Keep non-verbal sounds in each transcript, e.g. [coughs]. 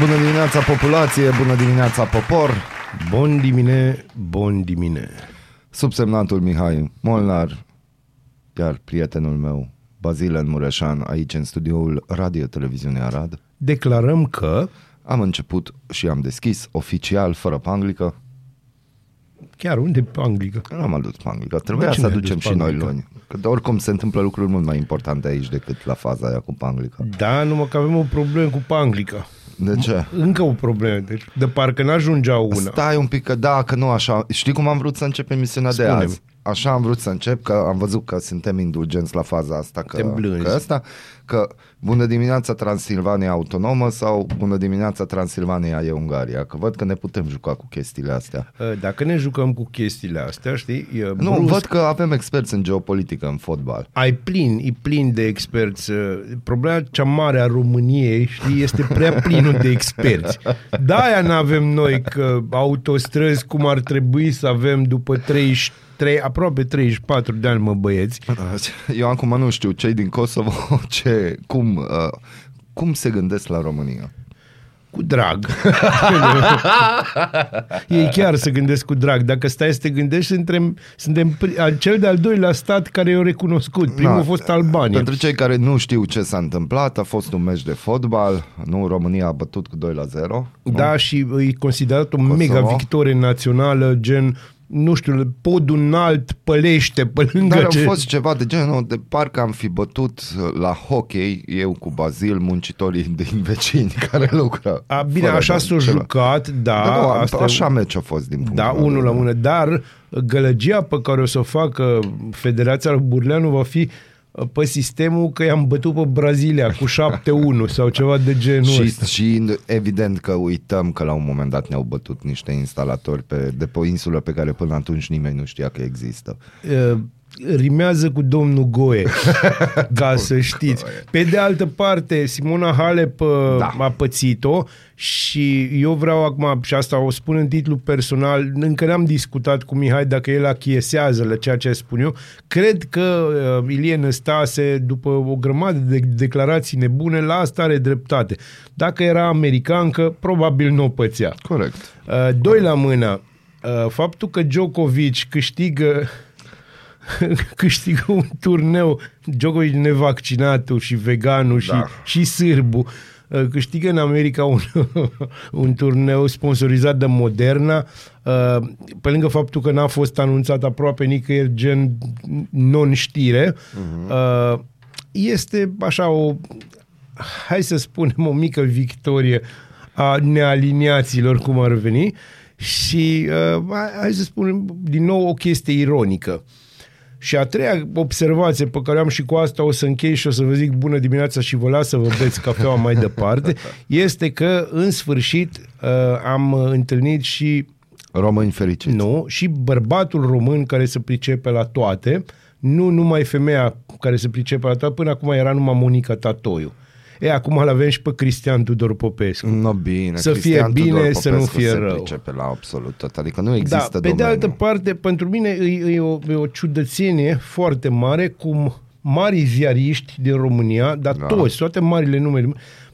Bună dimineața populație, bună dimineața popor. Bun dimine, bun dimine. Subsemnatul Mihai Molnar, iar prietenul meu Bazilen Mureșan aici în studioul Radio Televiziune Arad. Declarăm că Am început și am deschis oficial, fără panglică. chiar unde pe Anglică? Nu am adus panglică, trebuia Bă, să cine a aducem adus și noi panglică? luni. Că de oricum se întâmplă lucruri mult mai importante aici decât la faza aia cu panglică. Da, numai că avem o problemă cu Panglica. De ce? Încă o problemă, deci de parcă n-ajungea una. Stai un pic că da, că nu așa. Știi cum am vrut să încep emisiunea de Spune-mi. azi? Așa am vrut să încep, că am văzut că suntem indulgenți la faza asta, că, Suntem blânzi. că asta, că bună dimineața Transilvania autonomă sau bună dimineața Transilvania e Ungaria, că văd că ne putem juca cu chestiile astea. Dacă ne jucăm cu chestiile astea, știi, e Nu, brusc, văd că avem experți în geopolitică, în fotbal. ai plin, e plin de experți. Problema cea mare a României, știi, este prea plinul de experți. De-aia n-avem noi că autostrăzi cum ar trebui să avem după 33, aproape 34 de ani, mă băieți. Eu acum nu știu, cei din Kosovo, [laughs] ce, cum, uh, cum se gândesc la România? Cu drag. [laughs] Ei chiar se gândesc cu drag. Dacă stai să te gândești, suntem, suntem pri- al- cel de-al doilea stat care e recunoscut. Primul Da. a fost Albania. Pentru cei care nu știu ce s-a întâmplat, a fost un meci de fotbal, nu, România a bătut cu 2 la 0. Da, și e considerat o Kosovo. mega victorie națională, gen, nu știu, podul înalt pălește pe lângă Dar ce... au fost ceva de genul, de parcă am fi bătut la hockey, eu cu Bazil, muncitorii din vecini [laughs] care lucră. A, bine, fără așa de s-a ceva. jucat, da. Da, nu, asta e- așa meci a fost din punctul Da, meu de unul la vedere. mână, dar gălăgia pe care o să o facă Federația lui Burleanu va fi uh, pe sistemul că i-am bătut pe Brazilia cu 7-1 sau ceva de genul Și, ăsta. și evident că uităm că la un moment dat ne-au bătut niște instalatori pe, de pe o insulă pe care până atunci nimeni nu știa că există. Uh, rimează cu domnul Goe, [laughs] ca să știți. Pe de altă parte, Simona Halep Da. da. a pățit-o și eu vreau acum, și asta o spun în titlu personal, încă n-am discutat cu Mihai dacă el achiesează la ceea ce spun eu. Cred că uh, Ilie Năstase, după o grămadă de declarații nebune, la asta are dreptate. Dacă era americancă, probabil nu o pățea. Corect. Uh, doi la mână, uh, faptul că Djokovic câștigă [laughs] câștigă un turneu, Djokovic nevaccinatul și veganul și, Da. și sârbu, uh, câștigă în America un, [laughs] un turneu sponsorizat de Moderna, uh, pe lângă faptul că n-a fost anunțat aproape nicăieri gen non-știre, uh, este așa o, hai să spunem, o mică victorie a nealiniaților, cum ar veni, și uh, hai- hai să spunem din nou o chestie ironică. Și a treia observație pe care am și cu asta o să închei și o să vă zic bună dimineața și vă las să vă beți cafeaua mai departe, [laughs] este că în sfârșit uh, am întâlnit și Români fericiți. nu, și bărbatul român care se pricepe la toate, nu numai femeia care se pricepe la toate, până acum era numai Monica Tatoiu. E, acum îl avem și pe Cristian Tudor Popescu. No, bine. Să fie Cristian bine, Tudor să nu Popescu fie se rău. pricepe la absolut tot. Adică nu Da, există pe domeniu. de altă parte, pentru mine e, e, o, e o ciudățenie foarte mare cum mari ziariști din România, dar Da. da. toți, toate marile nume,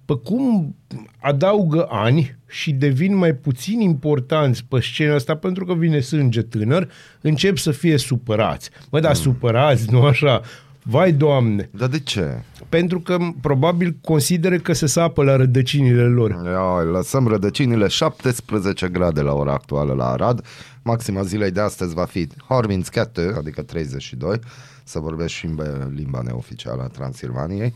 pe cum adaugă ani și devin mai puțin importanți pe scena asta pentru că vine sânge tânăr, încep să fie supărați. Mă, Mm. da, supărați, nu așa. Vai, Doamne! Dar de ce? Pentru că probabil consideră că se sapă la rădăcinile lor. Ia, lăsăm rădăcinile 17 grade la ora actuală la Arad. Maxima zilei de astăzi va fi Horminskete, adică 32. Să vorbesc și în bă- limba neoficială a Transilvaniei.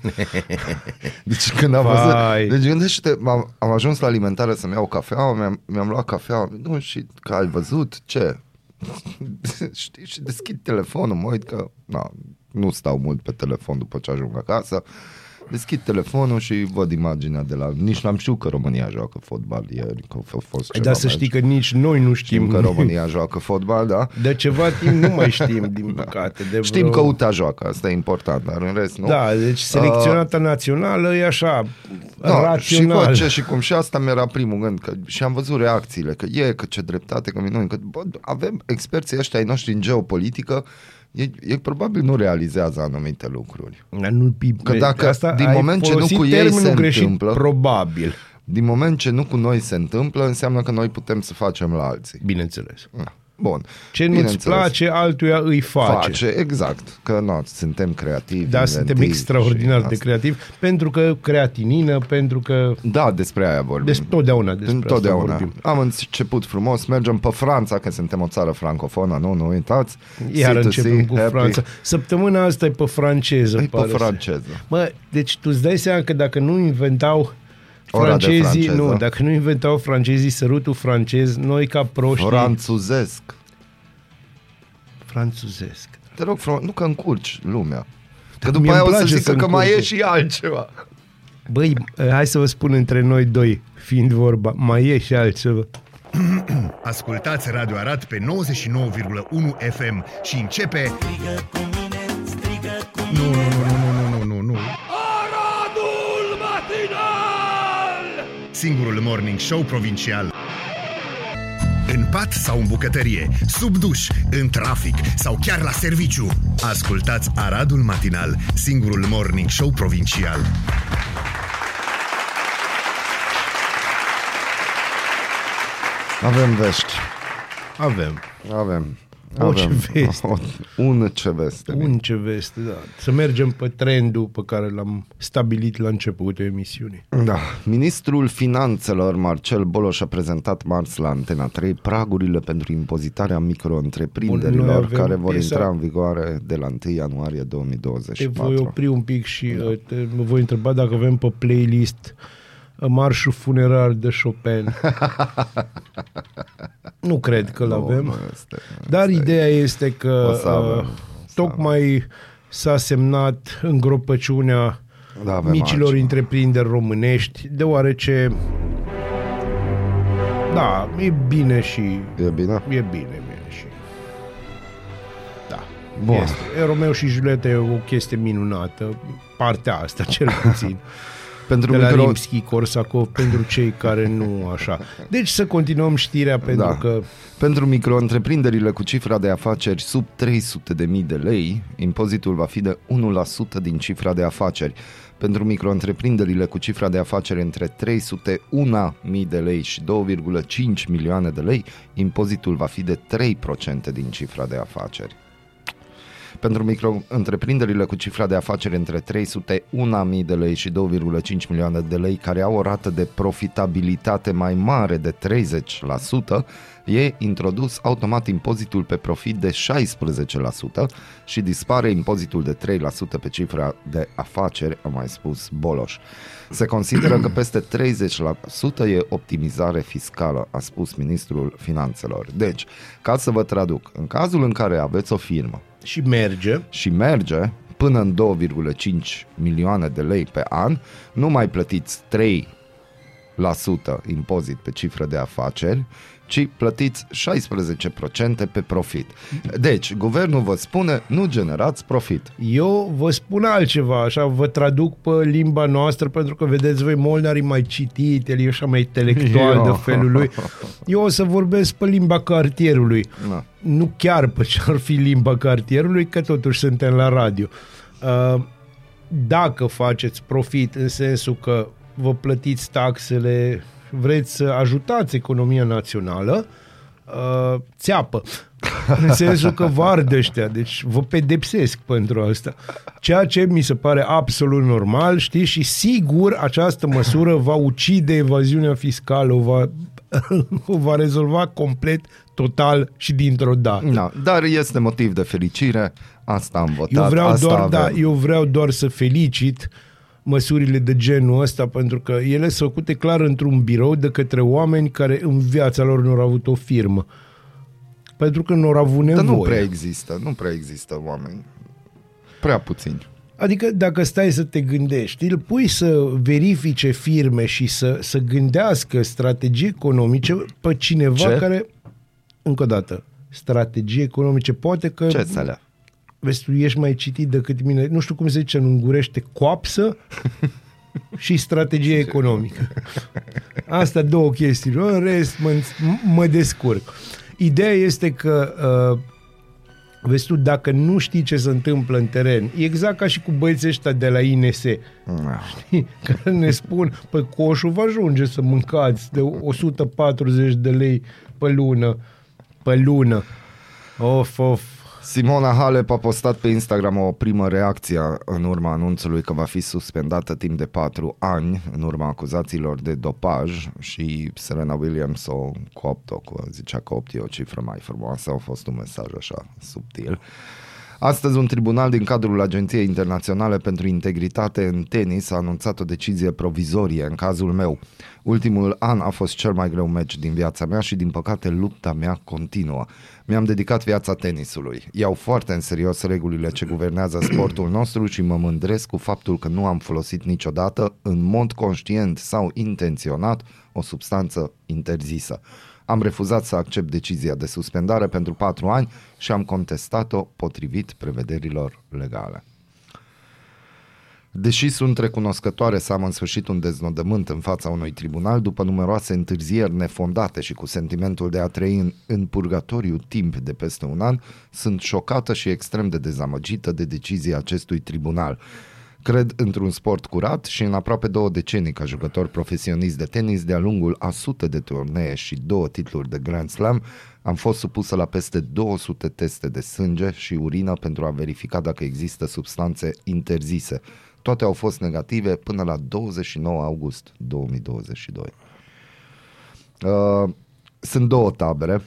[laughs] deci când am Vai. văzut... Deci gândește, am, am ajuns la alimentare să-mi iau cafea, mi-am, mi-am luat cafea, nu, și că ai văzut ce? [laughs] Știi, și deschid telefonul, mă uit că na, nu stau mult pe telefon după ce ajung acasă deschid telefonul și văd imaginea de la... Nici n-am știut că România joacă fotbal ieri, că a fost ceva Dar să meci. știi că nici noi nu știm Știm că România joacă fotbal, da? De ceva timp nu mai știm, din păcate. De Știm vreo... că UTA joacă, asta e important, dar în rest nu. Da, deci selecționata națională e așa, Da, și rațional. văd ce și cum și asta mi-era primul gând că, și am văzut reacțiile că e, că ce dreptate, că minuni, că bă, avem experții ăștia ai noștri în geopolitică ei, ei probabil nu realizează anumite lucruri. Dar Nu, Că dacă- asta din ai moment ce nu folosit cu ei termenul se greșit, întâmplă- probabil, Din moment ce nu cu noi se întâmplă, înseamnă că noi putem să facem la alții. bineînțeles. Na, Bun. Ce nu-ți Bineînțeles. place, altuia îi face. face. exact. Că nu, suntem creativi. Da, suntem inventivi extraordinar și de asta. creativi, pentru că creatinină, pentru că Da, despre aia vorbim. des, totdeauna despre Întotdeauna. asta vorbim. Am început frumos, mergem pe Franța, că suntem o țară francofonă, nu, nu uitați. Iar C2C, începem cu happy. Franța. Săptămâna asta e pe franceză. E pe pare să- franceză. Mă, deci tu îți dai seama că dacă nu inventau Ora de francezii, franceză. nu, dacă nu inventau francezii sărutul francez, noi ca proști Franțuzesc. franțuzesc. Te rog frumos, nu că încurci lumea. Că Mie după aia o îmi să place zică să că mai e încurce. și altceva. Băi, hai să vă spun între noi doi, fiind vorba, mai e și altceva. [clears throat] Ascultați Radio Arad pe 99,1 FM și începe... Nu, nu, nu, nu, nu, nu, nu, nu. Singurul morning show provincial. În pat sau în bucătărie, sub duș, în trafic sau chiar la serviciu. Ascultați Aradul Matinal, singurul morning show provincial. Avem vești. Avem. Avem. O, ce Avem. veste. O, un ce veste. Un ce veste, da. Să mergem pe trendul pe care l-am stabilit la începutul emisiunii. Da. Ministrul Finanțelor Marcel Boloș a prezentat marți la Antena 3 pragurile pentru impozitarea Bun, micro-întreprinderilor noi avem care vor piesa- intra în vigoare de la 1 ianuarie Te 2024. voi opri un pic și uh, te, mă voi întreba dacă avem pe playlist uh, marșul funerar de Chopin. [laughs] nu cred că-l Nu, avem. nu este, nu Dar este. ideea este că O să avem, uh, o să tocmai s-a semnat îngropăciunea Da, avem micilor altceva. întreprinderi românești, deoarece da, e bine și E bine? e bine, bine și da. Bun. Este. E Romeo și Julieta e o chestie minunată, partea asta cel [laughs] puțin. Pentru de la micro... Rimski-Korsakov pentru cei care nu așa. Deci să continuăm știrea pentru Da. că Pentru micro-întreprinderile cu cifra de afaceri sub 300 de mii de lei, impozitul va fi de 1% din cifra de afaceri. Pentru micro-întreprinderile cu cifra de afaceri între 301 mii de lei și 2,5 milioane de lei, impozitul va fi de 3% din cifra de afaceri. Pentru micro-întreprinderile cu cifra de afaceri între 301.000 de lei și 2,5 milioane de lei care au o rată de profitabilitate mai mare de 30%, e introdus automat impozitul pe profit de 16% și dispare impozitul de 3% pe cifra de afaceri, a mai spus Boloș. Se consideră că peste 30% e optimizare fiscală, a spus ministrul finanțelor. Deci, ca să vă traduc, în cazul în care aveți o firmă și merge, și merge până în 2,5 milioane de lei pe an, nu mai plătiți 3% impozit pe cifră de afaceri, ci plătiți 16% pe profit. Deci, guvernul vă spune, nu generați profit. eu vă spun altceva, așa vă traduc pe limba noastră pentru că vedeți voi Molnar e mai citit, el e așa mai intelectual Eu. de felul lui. Eu o să vorbesc pe limba cartierului. Na. nu chiar pe ce ar fi limba cartierului, că totuși suntem la radio. Uh, Dacă faceți profit în sensul că vă plătiți taxele, vreți să ajutați economia națională, uh, țeapă. În sensul că vă ard ăștia, deci vă pedepsesc pentru asta. Ceea ce mi se pare absolut normal, știi, și sigur această măsură va ucide evaziunea fiscală, o va, o va rezolva complet, total și dintr-o dată. Na, dar este motiv de fericire, asta am votat, Eu vreau, asta doar, avem. da, eu vreau doar să felicit măsurile de genul ăsta pentru că ele sunt făcute clar într-un birou de către oameni care în viața lor nu au avut o firmă. Pentru că nu au avut Dar nevoie. nu prea există, nu prea există oameni. Prea puțini. Adică dacă stai să te gândești, îl pui să verifice firme și să, să gândească strategii economice pe cineva Ce? care, încă o dată, strategii economice, poate că Ce înțeleg? Vezi, tu ești mai citit decât mine, nu știu cum se zice în ungurește, coapsă [laughs] și strategie economică. Asta două chestii. În rest, mă, mă descurc. Ideea este că uh, Vezi tu, dacă nu știi ce se întâmplă în teren, e exact ca și cu băieții ăștia de la INS, știi, [laughs] care ne spun, păi coșul vă ajunge să mâncați de 140 de lei pe lună, pe lună. Of, of. Simona Halep a postat pe Instagram o primă reacție în urma anunțului că va fi suspendată timp de patru ani în urma acuzațiilor de dopaj și Serena Williams o cooptă, cu, zicea că optie o cifră mai frumoasă, a fost un mesaj așa subtil. Astăzi, un tribunal din cadrul Agenției Internaționale pentru Integritate în tenis a anunțat o decizie provizorie în cazul meu. Ultimul an a fost cel mai greu meci din viața mea și, din păcate, lupta mea continuă. Mi-am dedicat viața tenisului. Iau foarte în serios regulile ce guvernează sportul nostru și mă mândresc cu faptul că nu am folosit niciodată, în mod conștient sau intenționat, o substanță interzisă. Am refuzat să accept decizia de suspendare pentru patru ani și am contestat-o potrivit prevederilor legale. Deși sunt recunoscătoare să am în sfârșit un deznodământ în fața unui tribunal după numeroase întârzieri nefondate și cu sentimentul de a trăi în, în purgatoriu timp de peste un an, sunt șocată și extrem de dezamăgită de decizia acestui tribunal. Cred într-un sport curat și în aproape două decenii ca jucător profesionist de tenis, de-a lungul a sute de turnee și două titluri de Grand Slam, am fost supusă la peste 200 teste de sânge și urină pentru a verifica dacă există substanțe interzise. Toate au fost negative până la 29 august 2022. Uh, sunt două tabere.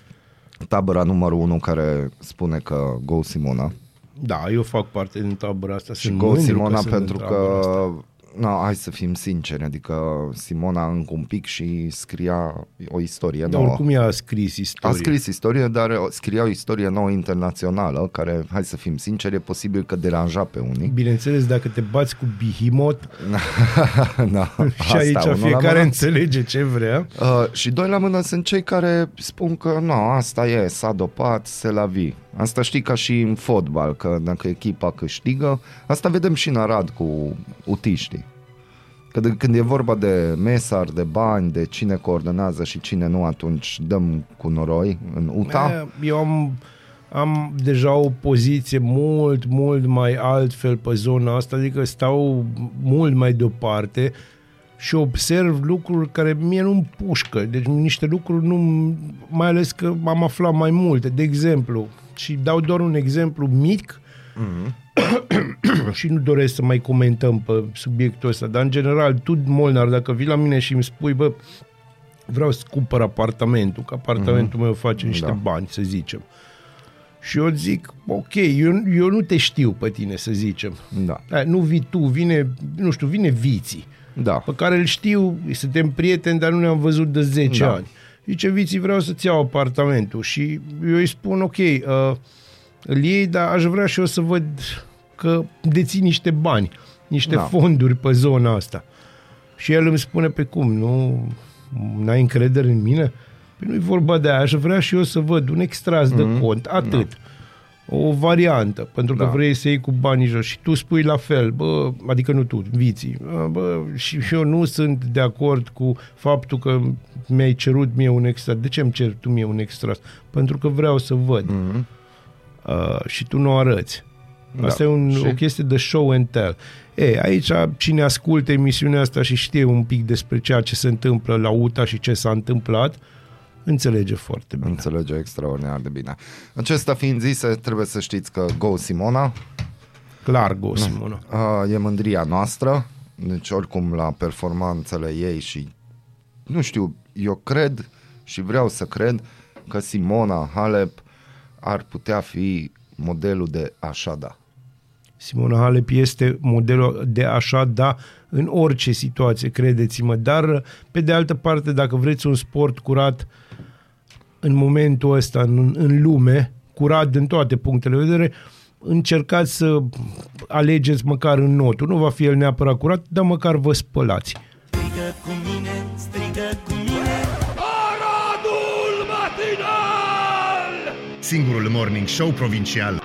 Tabăra numărul 1 care spune că Go Simona Da, eu fac parte din tabăra asta. și sunt Go mândru Simona sunt pentru în că tabăra asta. Na, hai să fim sinceri, adică Simona încă un pic și scria o istorie Dar nouă. oricum ea a scris A istorie. scris istorie, dar scria o istorie nouă internațională, care, hai să fim sinceri, e posibil că deranja pe unii. Bineînțeles, dacă te bați cu Behemoth [laughs] da, și aici unul la fiecare mână. înțelege ce vrea. Uh, și doi la mână sunt cei care spun că nu, asta e, s-a dopat, se la vi. Asta știi ca și în fotbal, că dacă echipa câștigă, asta vedem și în Arad cu utiștii. Că de, când e vorba de mesar, de bani, de cine coordonează și cine nu, atunci dăm cu noroi în UTA. Eh, Eu am, am deja o poziție mult, mult mai altfel pe zona asta, adică stau mult mai deoparte și observ lucruri care mie nu-mi pușcă. Deci niște lucruri nu mai ales că am aflat mai multe. De exemplu, și dau doar un exemplu mic, [coughs] și nu doresc să mai comentăm pe subiectul ăsta, dar în general, tu, Molnar, dacă vii la mine și îmi spui, bă, vreau să cumpăr apartamentul, că apartamentul meu face niște Da. bani, să zicem. Și eu zic, ok, eu, eu nu te știu pe tine, să zicem. Da. Da, nu vii tu, vine, nu știu, vine Viții, Da. pe care îl știu, suntem prieteni, dar nu ne-am văzut de 10 Da. ani. Zice, Viții, vreau să-ți iau apartamentul. Și eu îi spun, ok, uh, îl iei, dar aș vrea și eu să văd că deții niște bani, niște Da. fonduri pe zona asta. Și el îmi spune, pe cum, nu n-ai încredere în mine? Păi nu-i vorba de aia, aș vrea și eu să văd un extras de cont, atât. O variantă, pentru că Mhm. Da. vrei să iei cu banii jos și tu spui la fel, bă, adică nu tu, viții, bă, bă, și eu nu sunt de acord cu faptul că mi-ai cerut mie un extras. De ce îmi cer tu mie un extras? Pentru că vreau să văd. Mhm. Uh, și tu nu o arăți. Da. Asta e un, Și? o chestie de show and tell. E, aici cine ascultă emisiunea asta și știe un pic despre ceea ce se întâmplă la UTA și ce s-a întâmplat, înțelege foarte bine. Înțelege extraordinar de bine. Acesta fiind zise, trebuie să știți că Go Simona Clar, Go, Simona. uh, e mândria noastră, deci oricum la performanțele ei și nu știu, eu cred și vreau să cred că Simona Halep ar putea fi modelul de așa da. Simona Halep este modelul de așa da în orice situație, credeți-mă. Dar, pe de altă parte, dacă vreți un sport curat în momentul ăsta, în, în lume, curat din toate punctele de vedere, încercați să alegeți măcar în notul. Nu va fi el neapărat curat, dar măcar vă spălați. Singurul morning show provincial.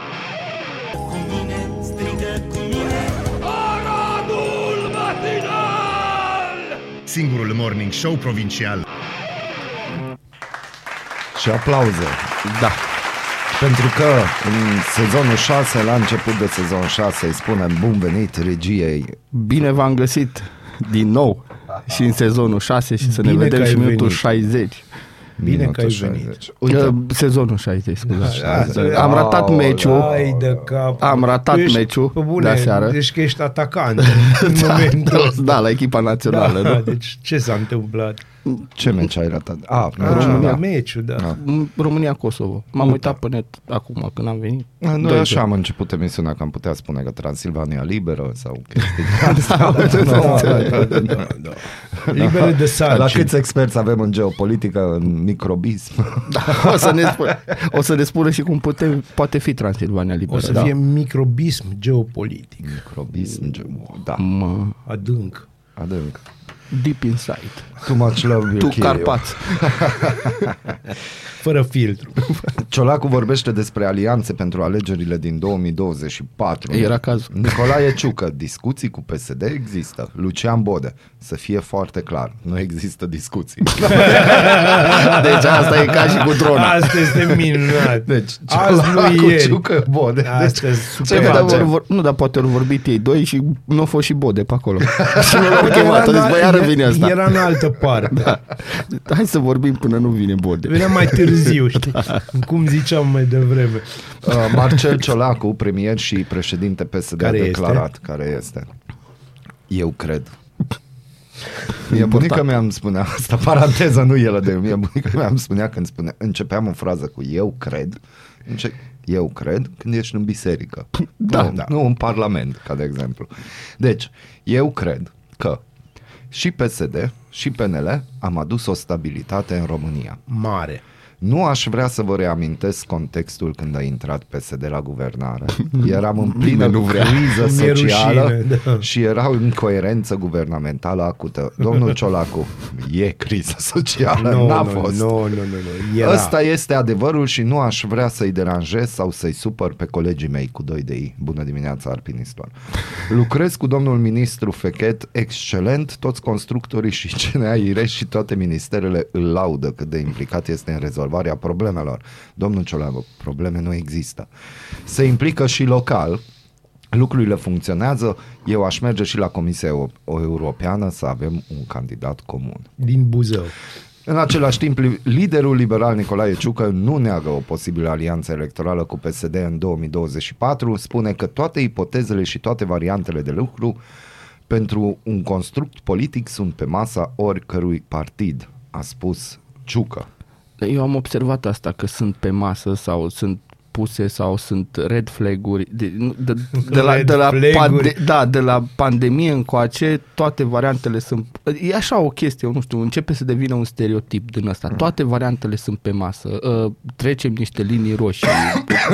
Cu mine, strigă cu mine Aradul matinal! Singurul morning show provincial. Și aplauze. Da. Pentru că în sezonul 6, la început de sezon 6, îi spunem bun venit regiei. Bine v-am găsit din nou și în sezonul 6 și să ne Bine vedem că și ai minutul venit. 60. Bine că ai Minutul venit. 60. Uite, Uh, Sezonul 60, scuzați. Da, Am ratat Aoleu. meciul. Ai de cap. Am ratat Tu ești- meciul pe bune, de aseară. Deci că ești atacant [laughs] în momentul ăsta. Da, la echipa națională. Da, Da, deci ce s-a întâmplat? Ce meci ai ratat? A, Ah, meciul, da. meciul, da. Da. România-Kosovo. M-am uitat pe net acum când am venit. Noi Doi așa zero. am început emisiunea, că am putea spune că Transilvania liberă sau chestii [laughs] Da, [laughs] da, da, da, da. Liberă de La sarcini. câți experți avem în geopolitică, în microbism? Da, o, să ne spun, o să ne spună și cum pute, poate fi Transilvania liberă. O să da. fie microbism geopolitic. Microbism, ge- da, Mă, Adânc. adânc. deep inside. Too much love will Tu kill you. Carpați. Fără filtru. [laughs] Ciolacu vorbește despre alianțe pentru alegerile din 2024. Era cazul. Nicolae Ciucă, discuții cu PSD există. Lucian Bode, să fie foarte clar, nu există discuții. [laughs] Deci asta e ca și cu drona. Asta este minunat. Deci, Azi nu Ciolacu, ieri. Ciucă, Bode. Deci, Asta e Ce super. dar face? vor, vor, nu, dar poate au vorbit ei doi și nu a fost și Bode pe acolo. [laughs] și nu l-au chemat. A zis, bă, iară vine asta. Era în altă parte. Da. Hai să vorbim până nu vine Bode. Venea mai târziu, [laughs] știi? Cum ziceam mai devreme. Uh, Marcel Ciolacu, premier și președinte PSD, Care a este? declarat care este. Eu cred. Mie bunica mea îmi spunea asta, paranteză, nu el de mie bunica mea îmi spunea când spune, începeam o frază cu eu cred, înce- eu cred când ești în biserică. Da, nu, da. nu în parlament, ca de exemplu. Deci, eu cred că și PSD și PNL am adus o stabilitate în România. Mare. Nu aș vrea să vă reamintesc contextul când a intrat PSD la guvernare. [laughs] Eram în plină nu vrea. criză Mi-e socială rușine, da. și era o incoerență guvernamentală acută. Domnul Ciolacu, e criză socială, Nu, n-a nu, fost. Nu, nu, nu, nu. Era. Ăsta este adevărul și nu aș vrea să-i deranjez sau să-i supăr pe colegii mei cu 2 de I. Bună dimineața, alpinistor. Lucrez cu domnul ministru Fechet excelent, toți constructorii și CNA și toate ministerele îl laudă cât de implicat este în rezolvarea problemelor. Domnul Ciolacu, probleme nu există. Se implică și local, lucrurile funcționează, eu aș merge și la Comisia Eu- Europeană să avem un candidat comun. Din Buzău. În același timp, li- liderul liberal Nicolae Ciucă nu neagă o posibilă alianță electorală cu PSD în 2024, spune că toate ipotezele și toate variantele de lucru pentru un construct politic sunt pe masa oricărui partid, a spus Ciucă. Eu am observat asta, că sunt pe masă sau sunt puse sau sunt red flag-uri de, nu- de, de, la, Red de, la flag-uri. pande, da, de la pandemie încoace toate variantele sunt e așa o chestie, eu nu știu, începe să devină un stereotip din ăsta. Toate variantele sunt pe masă. Uh, trecem niște linii roșii. [coughs]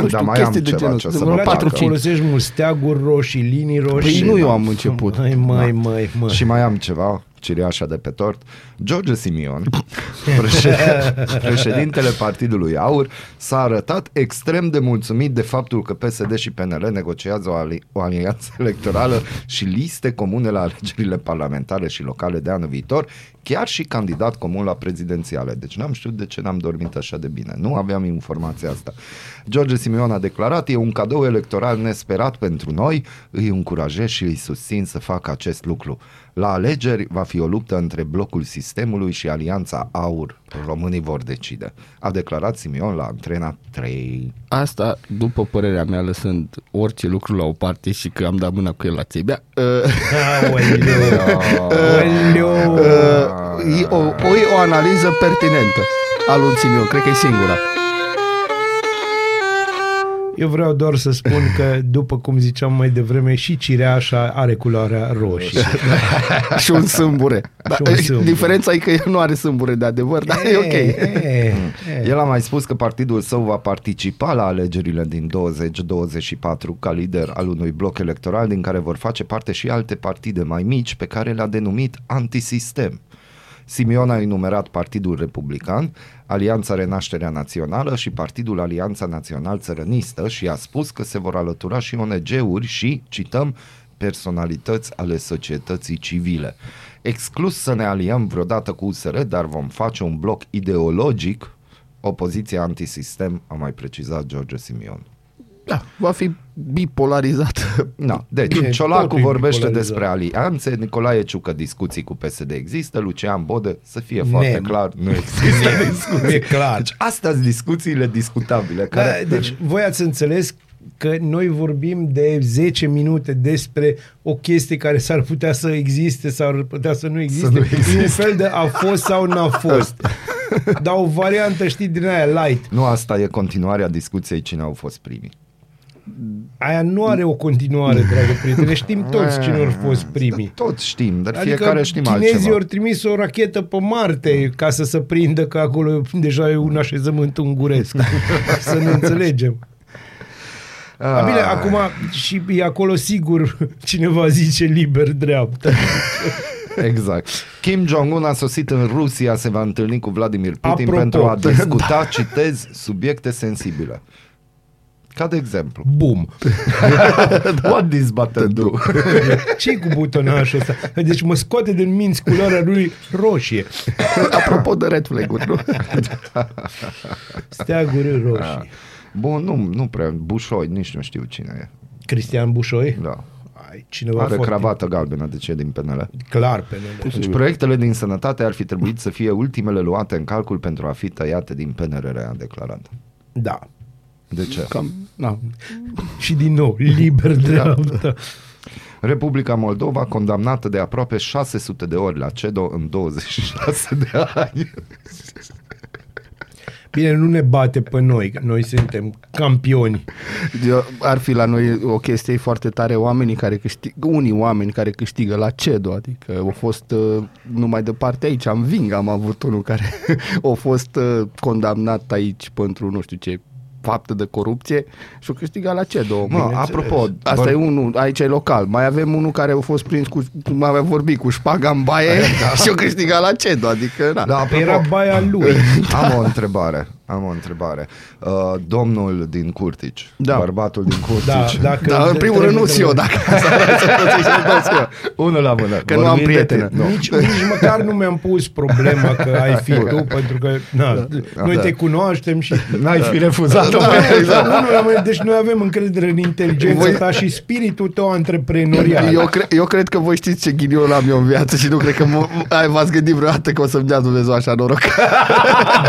Nu știu, Da, mai chestii am de ceva genul. ce de să vreo vă patru, placă. cinci. Folosești mult steaguri roșii, linii roșii. Păi nu eu am început. Mai, mai, mai, mai. Și mai am ceva, cireașa de pe tort. George Simion, [laughs] președ- președintele Partidului Aur, s-a arătat extrem de mulțumit de faptul că PSD și PNL negociază o, ali- o alianță [laughs] electorală și liste comune la alegerile parlamentare și locale de anul viitor, chiar și candidat comun la prezidențiale. Deci n-am știut de ce n-am dormit așa de bine. Nu aveam informația asta. George Simion a declarat, e un cadou electoral nesperat pentru noi, îi încurajez și îi susțin să facă acest lucru. La alegeri va fi o luptă între blocul sistemului și Alianța Aur. Românii vor decide. A declarat Simion la Antrena 3. Asta, după părerea mea, lăsând orice lucru la o parte și că am dat mâna cu el la țebea, uh, Aoleu. Aoleu. uh, e o, o, e o analiză pertinentă a lui Simion, cred că e singura. Eu vreau doar să spun că, după cum ziceam mai devreme, și cireașa are culoarea roșie. [laughs] și un sâmbure. Da, Și un sâmbure. Diferența e că el nu are sâmbure de adevăr, dar e ok. E, e, El a mai spus că partidul său va participa la alegerile din 2024 ca lider al unui bloc electoral din care vor face parte și alte partide mai mici pe care le-a denumit antisistem. Simion a enumerat Partidul Republican, Alianța Renașterea Națională și Partidul Alianța Național Țărănistă și a spus că se vor alătura și ONG-uri și, cităm, personalități ale societății civile. Exclus să ne aliem vreodată cu USR, dar vom face un bloc ideologic, opoziția antisistem, a mai precizat George Simion. Da, va fi bipolarizat. Na, [laughs] deci, Bine, Bine, Ciolacu totul e vorbește bipolarizat. despre alianțe, Nicolae Ciucă discuții cu PSD există, Lucian Bode, să fie foarte Ne- clar, nu există Nu discuții. e clar. Deci, astea sunt discuțiile discutabile. Da, Care, deci voi ați înțeles că noi vorbim de 10 minute despre o chestie care s-ar putea să existe sau ar putea să nu existe. nu E un existe. fel de a fost sau n-a [laughs] fost. Dar o variantă, știi, din aia light. Nu asta e continuarea discuției cine au fost primii. Aia nu are o continuare, dragă prietene. Știm toți [laughs] cine au fost primii. Toți știm, dar Adică fiecare știm chinezii altceva. au trimis o rachetă pe Marte ca să se prindă că acolo deja e un așezământ unguresc. [laughs] să ne înțelegem. A, bine, Ah. acum și e acolo sigur cineva zice liber dreaptă. [laughs] Exact. Kim Jong-un a sosit în Rusia, se va întâlni cu Vladimir Putin Apropo, pentru a da. discuta, citez, subiecte sensibile. Ca de exemplu. Bum. [laughs] What this button do? [laughs] ce cu butonașul ăsta? Deci mă scoate din minți culoarea lui roșie. [laughs] Apropo de red flag-uri, nu? Steaguri roșii. Bun, nu, nu prea. Bușoi, nici nu știu cine e. Cristian Bușoi? Da. Ai, cineva Are foarte cravată galbenă, de ce e din PNL? Clar pe nele. Deci proiectele din sănătate ar fi trebuit să fie ultimele luate în calcul pentru a fi tăiate din PNRR, a declarat. Da. De ce? Cam, na. Și din nou, [laughs] liber dreaptă. Republica Moldova condamnată de aproape 600 de ori la CEDO în 26 de ani. Bine, nu ne bate pe noi, că noi suntem campioni. Eu, ar fi la noi o chestie foarte tare oamenii care câștigă, unii oameni care câștigă la CEDO, adică au fost uh, numai departe aici, am ving, am avut unul care [laughs] a fost uh, condamnat aici pentru nu știu ce faptă de corupție și a câștigat la CEDO. Mă, apropo, Asta vor- e unul, aici e local. Mai avem unul care a fost prins cu, cum avea vorbit, cu șpaga în baie [laughs] și a câștigat la CEDO, adică na. Da, apropo, Era baia lui. [laughs] am o întrebare. Am o întrebare. Uh, domnul din Curtici, Da. bărbatul din Da, Curtici. dacă Dar în primul rând nu trebuie- eu, dacă asta Unul la mână. Că nu am Vorbim de prietenă. tine. Nu. Nici, nici măcar nu mi-am pus problema că ai fi tu, pentru că na, noi Da. te cunoaștem și... N-ai fi refuzat Da, exact. Unul la mână, deci noi avem încredere în inteligența Voi- ta și spiritul tău antreprenorial. Eu, cre- eu cred că voi știți ce ghinion am eu în viață și nu cred că m- ai, v-ați gândit vreodată că o să-mi dea Dumnezeu așa noroc.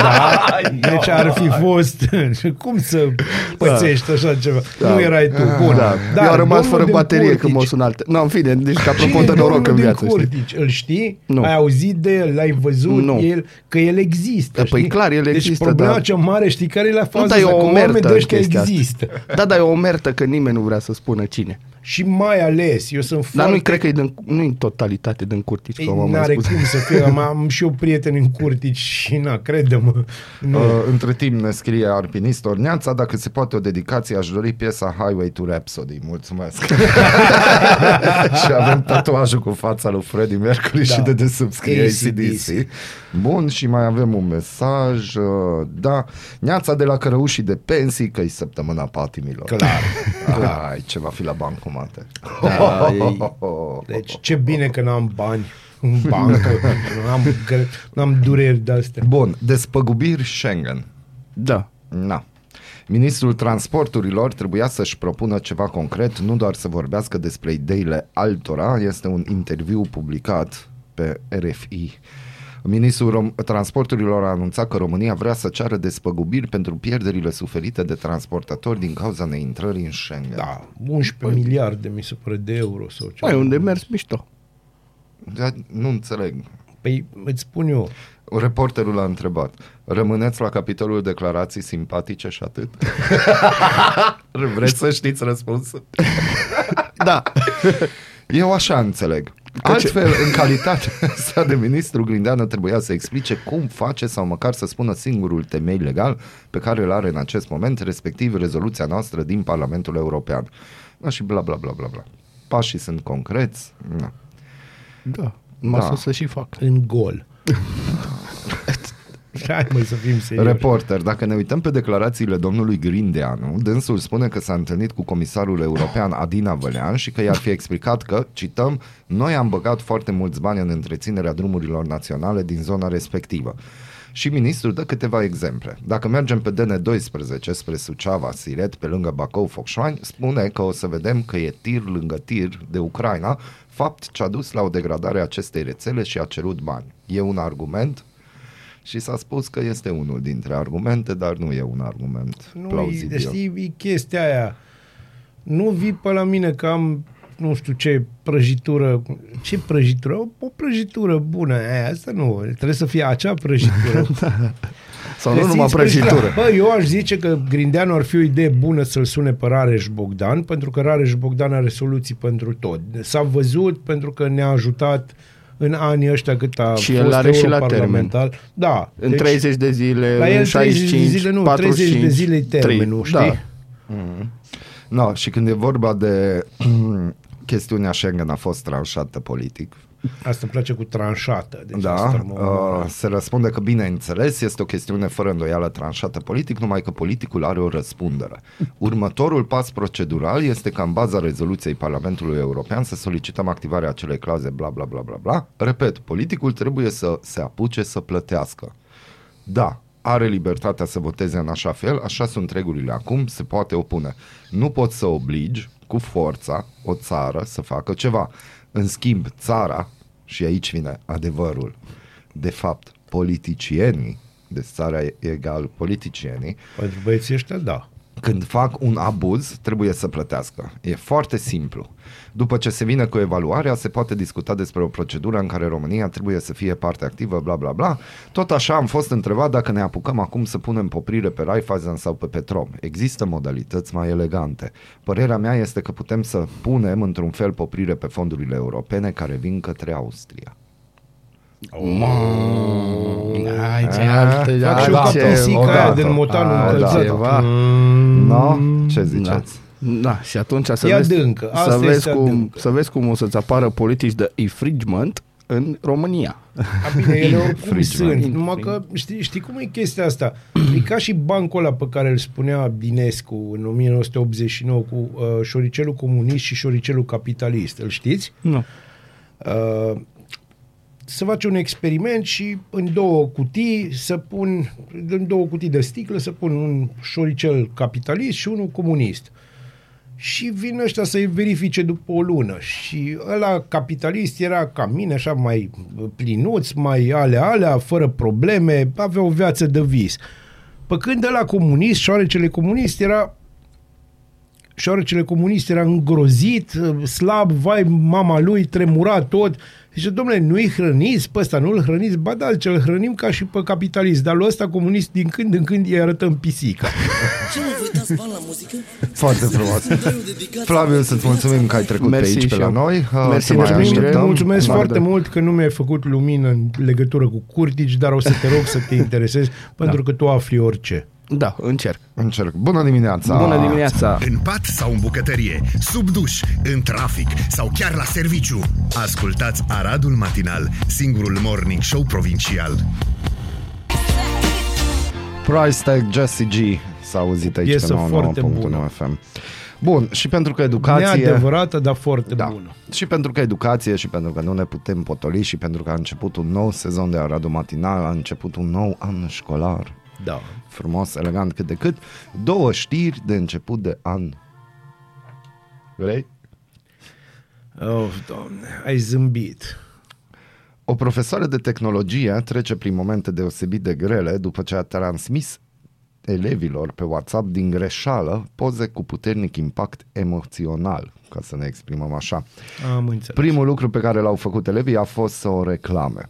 Da? [laughs] Deci ar fi fost... [laughs] Cum să pățești așa ceva? Nu erai tu. Bun. Da. Dar eu am rămas domnul fără din baterie Curtici- când m-au sunat. Nu, în fine, deci că apropo Cine de e noroc domnul în din viață. știi? Curtici? Îl știi? Nu. Ai auzit de el? L-ai văzut? Nu. El, că el există. Păi știi? clar, el deci există, problema dar- cea mare, știi care e la fază? dar e o Că oameni omertă de ăștia chestia asta. există. Da, dar e o mertă că nimeni nu vrea să spună cine. Și mai ales, eu sunt Dar foarte... nu cred că e din, nu în totalitate din curtici, Ei, cum am mai n-are spus. cum să fie, [laughs] am, am și eu prieteni în curtici și na, crede-mă. Nu. Uh, între timp ne scrie Arpinist Orneața Dacă se poate o dedicație Aș dori piesa Highway to Rhapsody. Mulțumesc. [laughs] Și avem tatuajul cu fața lui Freddie Mercury Da. Și de desubt scrie AC/DC. ACDC Bun și mai avem un mesaj uh, Da Neața de la cărăușii de pensii Că e săptămâna patimilor. Clar. Ai, ce va fi la bancomate Da, ei- [laughs] Deci ce bine că n-am bani în [laughs] bancă, n-am, gre- n-am dureri de-astea. Bun, despăgubiri Schengen Da. Na. Ministrul Transporturilor trebuia să-și propună ceva concret, nu doar să vorbească despre ideile altora. Este un interviu publicat pe RFI. Ministrul Rom- Transporturilor a anunțat că România vrea să ceară despăgubiri pentru pierderile suferite de transportatori din cauza neintrării în Schengen. Da, 11 miliarde mi se pare de euro sau ceva. Mai unde mers mișto. Dar nu înțeleg. Păi îți spun eu, Reporterul a întrebat, rămâneți la capitolul declarații simpatice și atât? [laughs] Vreți să știți răspunsul? [laughs] Da. Eu așa înțeleg. Altfel, în calitatea [laughs] sa de ministru, Grindeană trebuia să explice cum face sau măcar să spună singurul temei legal pe care îl are în acest moment, respectiv rezoluția noastră din Parlamentul European. Da, și bla bla bla bla bla. Pașii sunt concreți. Da. Da. Mă Da. da. să și fac. În gol. [laughs] Hai măi să fim serioși. Reporter, dacă ne uităm pe declarațiile domnului Grindeanu, dânsul spune că s-a întâlnit cu comisarul european Adina Vălean și că i-ar fi explicat că, cităm, noi am băgat foarte mulți bani în întreținerea drumurilor naționale din zona respectivă. Și ministrul dă câteva exemple. Dacă mergem pe DN12 spre Suceava, Siret, pe lângă Bacău, Focșani, spune că o să vedem că e tir lângă tir de Ucraina, fapt ce a dus la o degradare a acestei rețele și a cerut bani. E un argument? Și s-a spus că este unul dintre argumente, dar nu e un argument Nu, plauzibil. e, știi, e chestia aia. Nu vii pe la mine că am nu știu ce prăjitură. Ce prăjitură? O, o prăjitură bună. Aia, asta nu. Trebuie să fie acea prăjitură. [laughs] [laughs] Sau nu Găsiți numai prăjitură. prăjitura. Bă, eu aș zice că Grindeanu ar fi o idee bună să-l sune pe Rareș Bogdan, pentru că Rareș Bogdan are soluții pentru tot. S-a văzut pentru că ne-a ajutat în anii ăștia cât a Și fost el are și la europarlamentar. Da. În 30 de zile, la el în 30 de 65, zile, nu, 45, 30 de zile e termenul, 3. știi? Da. No, și când e vorba de [clears throat] chestiunea Schengen a fost tranșată politic. Asta îmi place cu tranșată. Deci Da, asta mă- uh, se răspunde că bineînțeles este o chestiune fără îndoială tranșată politic, numai că politicul are o răspundere. Următorul pas procedural este ca în baza rezoluției Parlamentului European să solicităm activarea acelei clauze bla bla bla bla bla. Repet, politicul trebuie să se apuce să plătească. Da, are libertatea să voteze în așa fel, așa sunt regulile acum, se poate opune. Nu poți să obligi cu forța o țară să facă ceva. În schimb, țara, și aici vine adevărul, de fapt, politicienii, de țara e egal politicienii, Pentru băieții ăștia, da. când fac un abuz, trebuie să plătească. E foarte simplu. După ce se vine cu evaluarea, se poate discuta despre o procedură în care România trebuie să fie parte activă, bla bla bla. Tot așa am fost întrebat dacă ne apucăm acum să punem poprire pe Raiffeisen sau pe Petrom. Există modalități mai elegante. Părerea mea este că putem să punem într-un fel poprire pe fondurile europene care vin către Austria. Ai, ce Ah, alte, Fac și eu ca altceva. pisica aia odată. din motanul Ah, încălzat. ceva. Mm, No? Ce ziceți? Da, și atunci să E vezi, adâncă, asta să, vezi este cum, adâncă. să vezi cum o să-ți apară politici de infringement în România. A, bine, ele oricum Infringement. sunt. Numai că știi, știi cum e chestia asta? E ca și bancul ăla pe care îl spunea Dinescu în 1989 cu uh, șoricelul comunist și șoricelul capitalist. Îl știți? Nu. Uh, să faci un experiment și în două cutii să pun, în două cutii de sticlă să pun un șoricel capitalist și unul comunist. Și vin ăștia să-i verifice după o lună. Și ăla capitalist era ca mine, așa mai plinuț, mai alea, alea, fără probleme, avea o viață de vis. Pe când ăla comunist, șoarecele comunist era șoarecele comunist era îngrozit, slab, vai, mama lui, tremura tot. Zice, domnule, nu-i hrăniți pe ăsta, nu-l hrăniți? Ba da, ce-l hrănim ca și pe capitalist, dar lui ăsta comunist din când în când îi arătăm pisica. [laughs] Ce mă, voi dați bani la muzică? Foarte frumos. Flaviu, să-ți mulțumim că ai trecut Mersi pe aici pe și la eu. noi. Uh, Mersi, te mai mulțumim, așteptăm. Mulțumesc Da. foarte mult că nu mi-ai făcut lumină în legătură cu curtici, dar o să te rog să te interesezi, pentru că tu afli orice. Da, încerc. Încerc. Bună dimineața! Bună dimineața! În pat sau în bucătărie, sub duș, în trafic sau chiar la serviciu. Ascultați Aradul Matinal, singurul morning show provincial. Price tag Jesse G s-a auzit aici Piesă pe 99.1 foarte bună. FM. Bun, și pentru că educație... Neadevărată, dar foarte Da. bună. Și pentru că educație și pentru că nu ne putem potoli și pentru că a început un nou sezon de Aradu Matinal, a început un nou an școlar. Da. Frumos, elegant cât de cât. Două știri de început de an. Vrei? Oh, doamne, ai zâmbit. O profesoară de tehnologie trece prin momente deosebit de grele după ce a transmis elevilor pe WhatsApp din greșeală poze cu puternic impact emoțional, ca să ne exprimăm așa. Am înțeles. Primul lucru pe care l-au făcut elevii a fost să o reclame.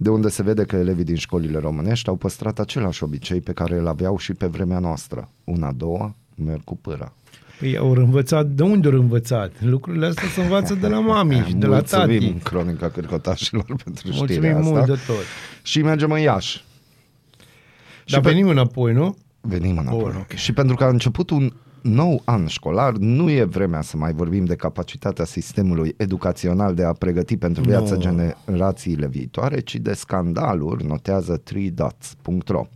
De unde se vede că elevii din școlile românești au păstrat același obicei pe care îl aveau și pe vremea noastră. Una, două, merg cu pâra. Păi au învățat, de unde au învățat? Lucrurile astea se învață de la mami și de la Mulțumim, tati. Cronica Cârcotașilor pentru știrea Mulțumim asta. mult de tot. Și mergem în Iași. Dar pe- venim înapoi, nu? Venim înapoi. Bun, ok. Și pentru că a început un nou an școlar, nu e vremea să mai vorbim de capacitatea sistemului educațional de a pregăti pentru viața Nu. generațiile viitoare, ci de scandaluri, notează 3dots.ro.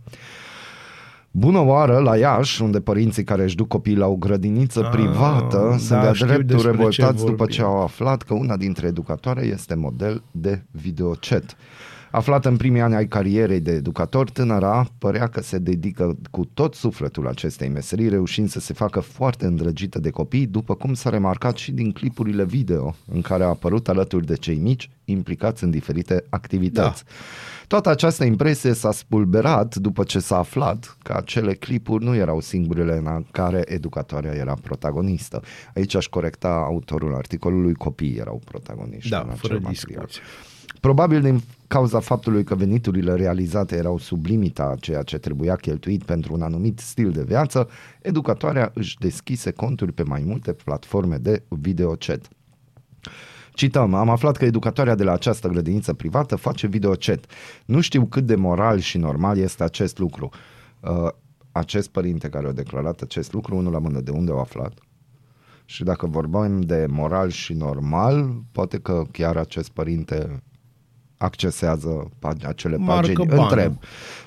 Bună oară la Iași, unde părinții care își duc copiii la o grădiniță Ah, privată sunt da, de-a știu dreptul despre ce revoltați după vorbim. ce au aflat că una dintre educatoare este model de videochat. Aflată în primii ani ai carierei de educator, tânăra părea că se dedică cu tot sufletul acestei meserii, reușind să se facă foarte îndrăgită de copii, după cum s-a remarcat și din clipurile video în care a apărut alături de cei mici implicați în diferite activități. Toată această impresie s-a spulberat după ce s-a aflat că acele clipuri nu erau singurele în care educatoarea era protagonistă. Aici aș corecta autorul articolului, copiii erau protagoniști. Da, în acel fără material. discuție. Probabil din cauza faptului că veniturile realizate erau sub limita a ceea ce trebuia cheltuit pentru un anumit stil de viață, educatoarea își deschise conturi pe mai multe platforme de videochat. Cităm, am aflat că educatoarea de la această grădiniță privată face videochat. Nu știu cât de moral și normal este acest lucru. Uh, acest părinte care a declarat acest lucru, unul la mână, de unde au aflat? Și dacă vorbim de moral și normal, poate că chiar acest părinte accesează pag- acele Marcă pagini. banul. Întreb.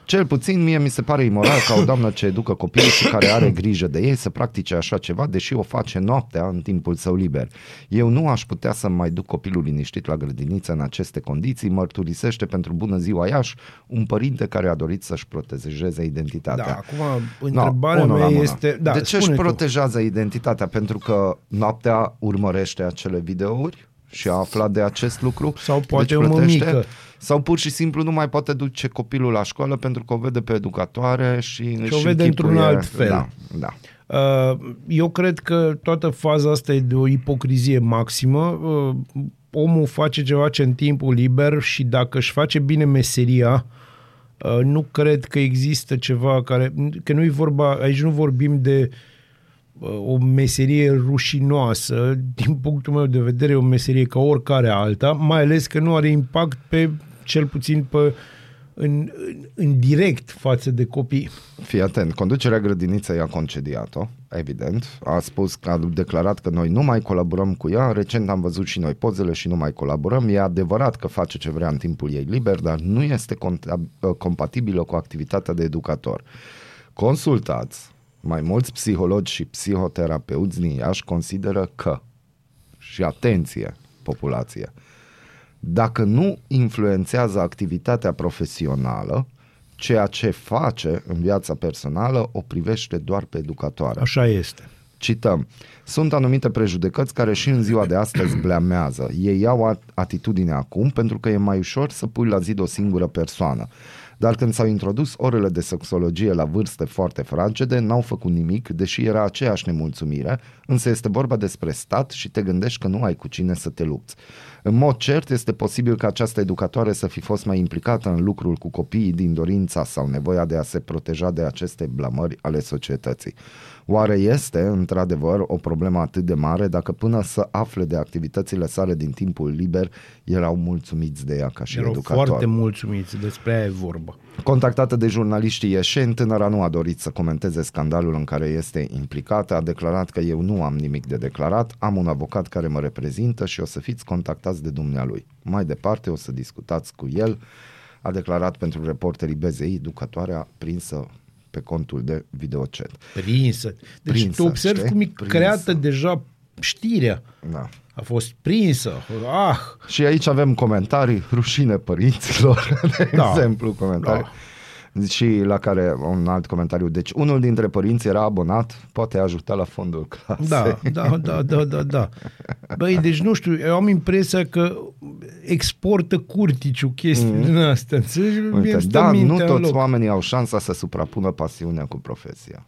Cel puțin mie mi se pare imoral ca o doamnă ce educă copiii și care are grijă de ei să practice așa ceva, deși o face noaptea în timpul său liber. Eu nu aș putea să mai duc copilul liniștit la grădiniță în aceste condiții, mărturisește pentru bună ziua Iași un părinte care a dorit să-și protejeze identitatea. Da, acum întrebarea unul la mea mână. este... Da, de ce își spune tu. protejează identitatea? Pentru că noaptea urmărește acele videouri și a aflat de acest lucru? Sau poate Deci o plătește? mămică. Sau pur și simplu nu mai poate duce copilul la școală pentru că o vede pe educatoare și, Și își o vede într-un închipuie- alt fel. Da, da. Uh, Eu cred că toată faza asta e de o ipocrizie maximă. Uh, Omul face ceva ce în timpul liber și dacă își face bine meseria, uh, nu cred că există ceva care... Că nu-i vorba... Aici nu vorbim de uh, o meserie rușinoasă. Din punctul meu de vedere, e o meserie ca oricare alta, mai ales că nu are impact pe, cel puțin pe în, în, în direct față de copii. Fii atent, conducerea grădiniței a concediat-o, evident. A spus că a declarat că noi nu mai colaborăm cu ea. Recent am văzut și noi pozele și nu mai colaborăm. E adevărat că face ce vrea în timpul ei liber, dar nu este conta- compatibilă cu activitatea de educator. Consultați. Mai mulți psihologi și psihoterapeuți din Iași consideră că, și atenție, populație, dacă nu influențează activitatea profesională, ceea ce face în viața personală o privește doar pe educatoare. Așa este. Cităm. Sunt anumite prejudecăți care și în ziua de astăzi [clears throat] bleamează. Ei iau at- atitudine acum pentru că e mai ușor să pui la zid o singură persoană. Dar când s-au introdus orele de sexologie la vârste foarte fragede, n-au făcut nimic, deși era aceeași nemulțumire, însă este vorba despre stat și te gândești că nu ai cu cine să te lupți. În mod cert, este posibil ca această educatoare să fi fost mai implicată în lucrul cu copiii din dorința sau nevoia de a se proteja de aceste blamări ale societății. Oare este, într-adevăr, o problemă atât de mare dacă până să afle de activitățile sale din timpul liber erau mulțumiți de ea ca și Erau educator? foarte mulțumiți, despre aia e vorba. Contactată de jurnaliștii ieșeni, tânăra nu a dorit să comenteze scandalul în care este implicată, a declarat că eu nu am nimic de declarat, am un avocat care mă reprezintă și o să fiți contactați de dumnealui. Mai departe o să discutați cu el, a declarat pentru reporterii BZI, educatoarea prinsă pe contul de videochat. Prinsă. Deci Prinsă, tu observi știi? cum e Prinsă. creată deja știrea. Da. A fost prinsă. Ah, Și aici avem comentarii, rușine părinților, [laughs] de Da. exemplu, comentarii. Da. Și la care un alt comentariu. Deci unul dintre părinți era abonat, poate ajuta la fondul clasei. da, da, da, da, da, da. Băi, deci nu știu, eu am impresia că exportă curticiu chestii mm. din astea. Înțelegi? Mie Uite, îmi stă da, mintea nu în toți loc. oamenii au șansa să suprapună pasiunea cu profesia.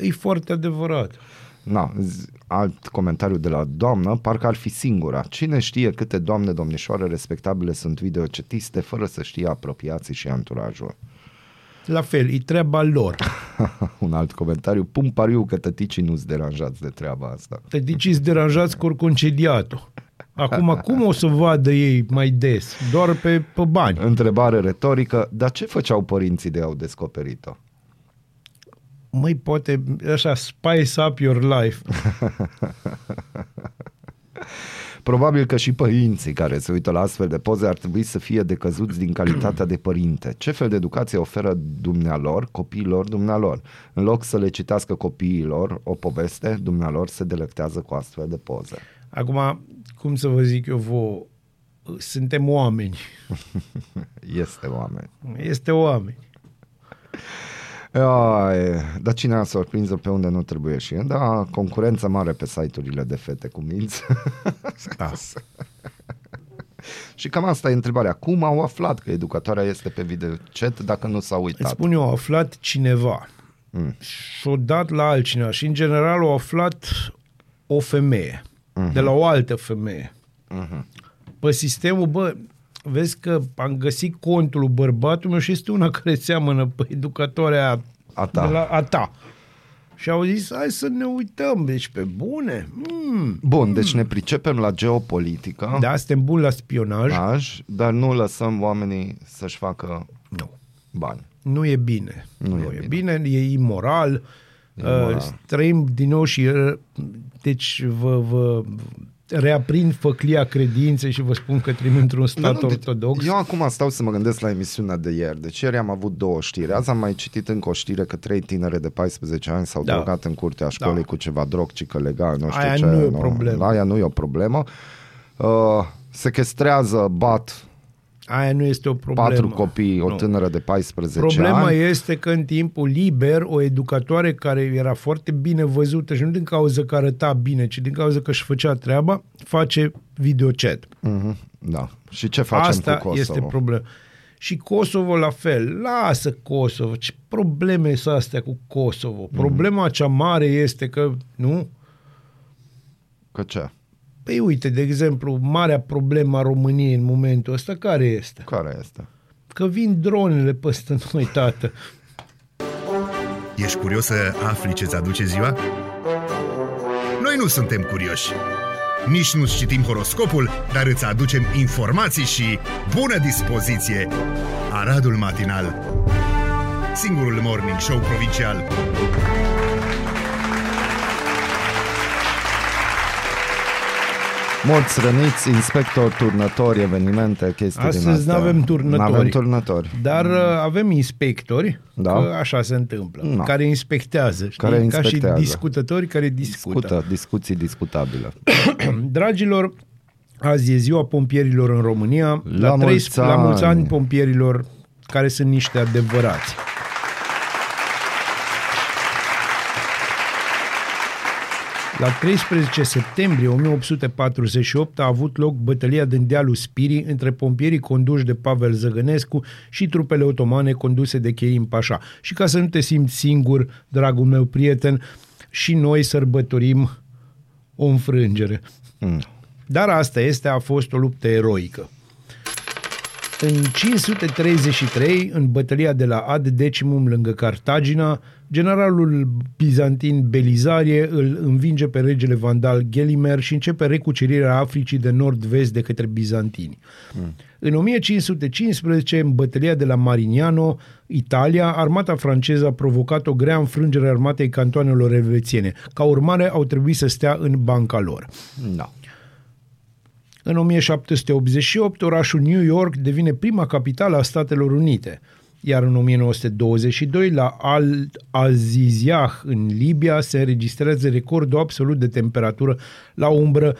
E foarte adevărat. Na, z- alt comentariu de la doamnă, parcă ar fi singura. Cine știe câte doamne domnișoare respectabile sunt videocetiste fără să știe apropiații și anturajul. La fel, e treaba lor. [laughs] Un alt comentariu, pun pariu că tăticii nu-s deranjați de treaba asta. Tăticii sunt deranjați cu ori concediatul. Acum, [laughs] cum o să vadă ei mai des? Doar pe, pe bani. Întrebare retorică, dar ce făceau părinții de au descoperit-o? Măi, poate așa, spice up your life. [laughs] Probabil că și părinții care se uită la astfel de poze ar trebui să fie decăzuți din calitatea de părinte. Ce fel de educație oferă dumnealor copiilor dumnealor? În loc să le citească copiilor o poveste, dumnealor se delectează cu astfel de poze. Acum, cum să vă zic eu vouă, suntem oameni. [laughs] Este oameni. Este oameni. Ai, dar cine a surprins pe unde nu trebuie și Da, concurență mare pe site-urile de fete cu minți. [laughs] Da. și cam asta e întrebarea. Cum au aflat că educatoarea este pe videochat dacă nu s-au Îți uitat? spun eu, a aflat cineva Mm. și-o dat la altcineva și în general a aflat o femeie de la o altă femeie. Pe sistemul, bă, vezi că am găsit contul lui bărbatul meu și este una care seamănă pe educatoarea A ta. De la, a ta. Și au zis, hai să ne uităm, deci pe bune. Mm. Bun, deci ne pricepem la geopolitică, Da, suntem buni la spionaj. Aj, dar nu lăsăm oamenii să-și facă Nu. bani. Nu e bine. Nu e e bine, e imoral. imoral. Uh, trăim din nou și uh, deci vă, vă reaprind făclia credinței și vă spun că trăim într-un stat Nu, nu, deci ortodox. Eu acum stau să mă gândesc la emisiunea de ieri. Deci ieri am avut două știri. Azi am mai citit încă o știre că trei tinere de 14 ani s-au Da. drogat în curtea școlii Da. cu ceva drog, cică legal, nu știu Aia ce. nu e o problemă. Aia nu e o problemă. Uh, sequestrează, bat Aia nu este o problemă. patru copii, o Nu. tânără de 14 Problema ani. este că în timpul liber, o educatoare care era foarte bine văzută și nu din cauza că arăta bine, ci din cauza că își făcea treaba, face videochat. Mhm, Da. Și ce facem Asta cu Kosovo? este problema. Și Kosovo la fel. Lasă Kosovo. Ce probleme sunt astea cu Kosovo? Mhm. Problema cea mare este că, nu? Că ce? Păi uite, de exemplu, marea problemă a României în momentul ăsta, care este? Care este? Că vin dronele peste noi, tată. Ești curios să afli ce-ți aduce ziua? Noi nu suntem curioși. Nici nu citim horoscopul, dar îți aducem informații și bună dispoziție. Aradul Matinal Singurul morning show provincial Morți răniți, inspector, turnători, evenimente, chestii din Astăzi astea. nu avem turnători. N-avem turnători. Dar uh, avem inspectori, Da. că așa se întâmplă, Na. care inspectează, știi? Care ca inspectează. și discutători care discută. Discută, discuții discutabile. [coughs] Dragilor, azi e ziua pompierilor în România. La trei- mulți la mulți ani ani. pompierilor care sunt niște adevărați. La 13 septembrie 1848 a avut loc bătălia din dealul Spirii între pompierii conduși de Pavel Zăgănescu și trupele otomane conduse de Cherim Pașa. Și ca să nu te simți singur, dragul meu prieten, și noi sărbătorim o înfrângere. Mm. Dar asta este, a fost o luptă eroică. În 533, în bătălia de la Ad Decimum lângă Cartagina, generalul bizantin Belizarie îl învinge pe regele vandal Gelimer și începe recucerirea Africii de nord-vest de către bizantini. Mm. În 1515, în bătălia de la Marignano, Italia, armata franceză a provocat o grea înfrângere a armatei cantoanelor elvețiene. Ca urmare, au trebuit să stea în banca lor. Da. În 1788, orașul New York devine prima capitală a Statelor Unite, iar în 1922, la Al-Aziziah, în Libia, se înregistrează recordul absolut de temperatură la umbră 57,7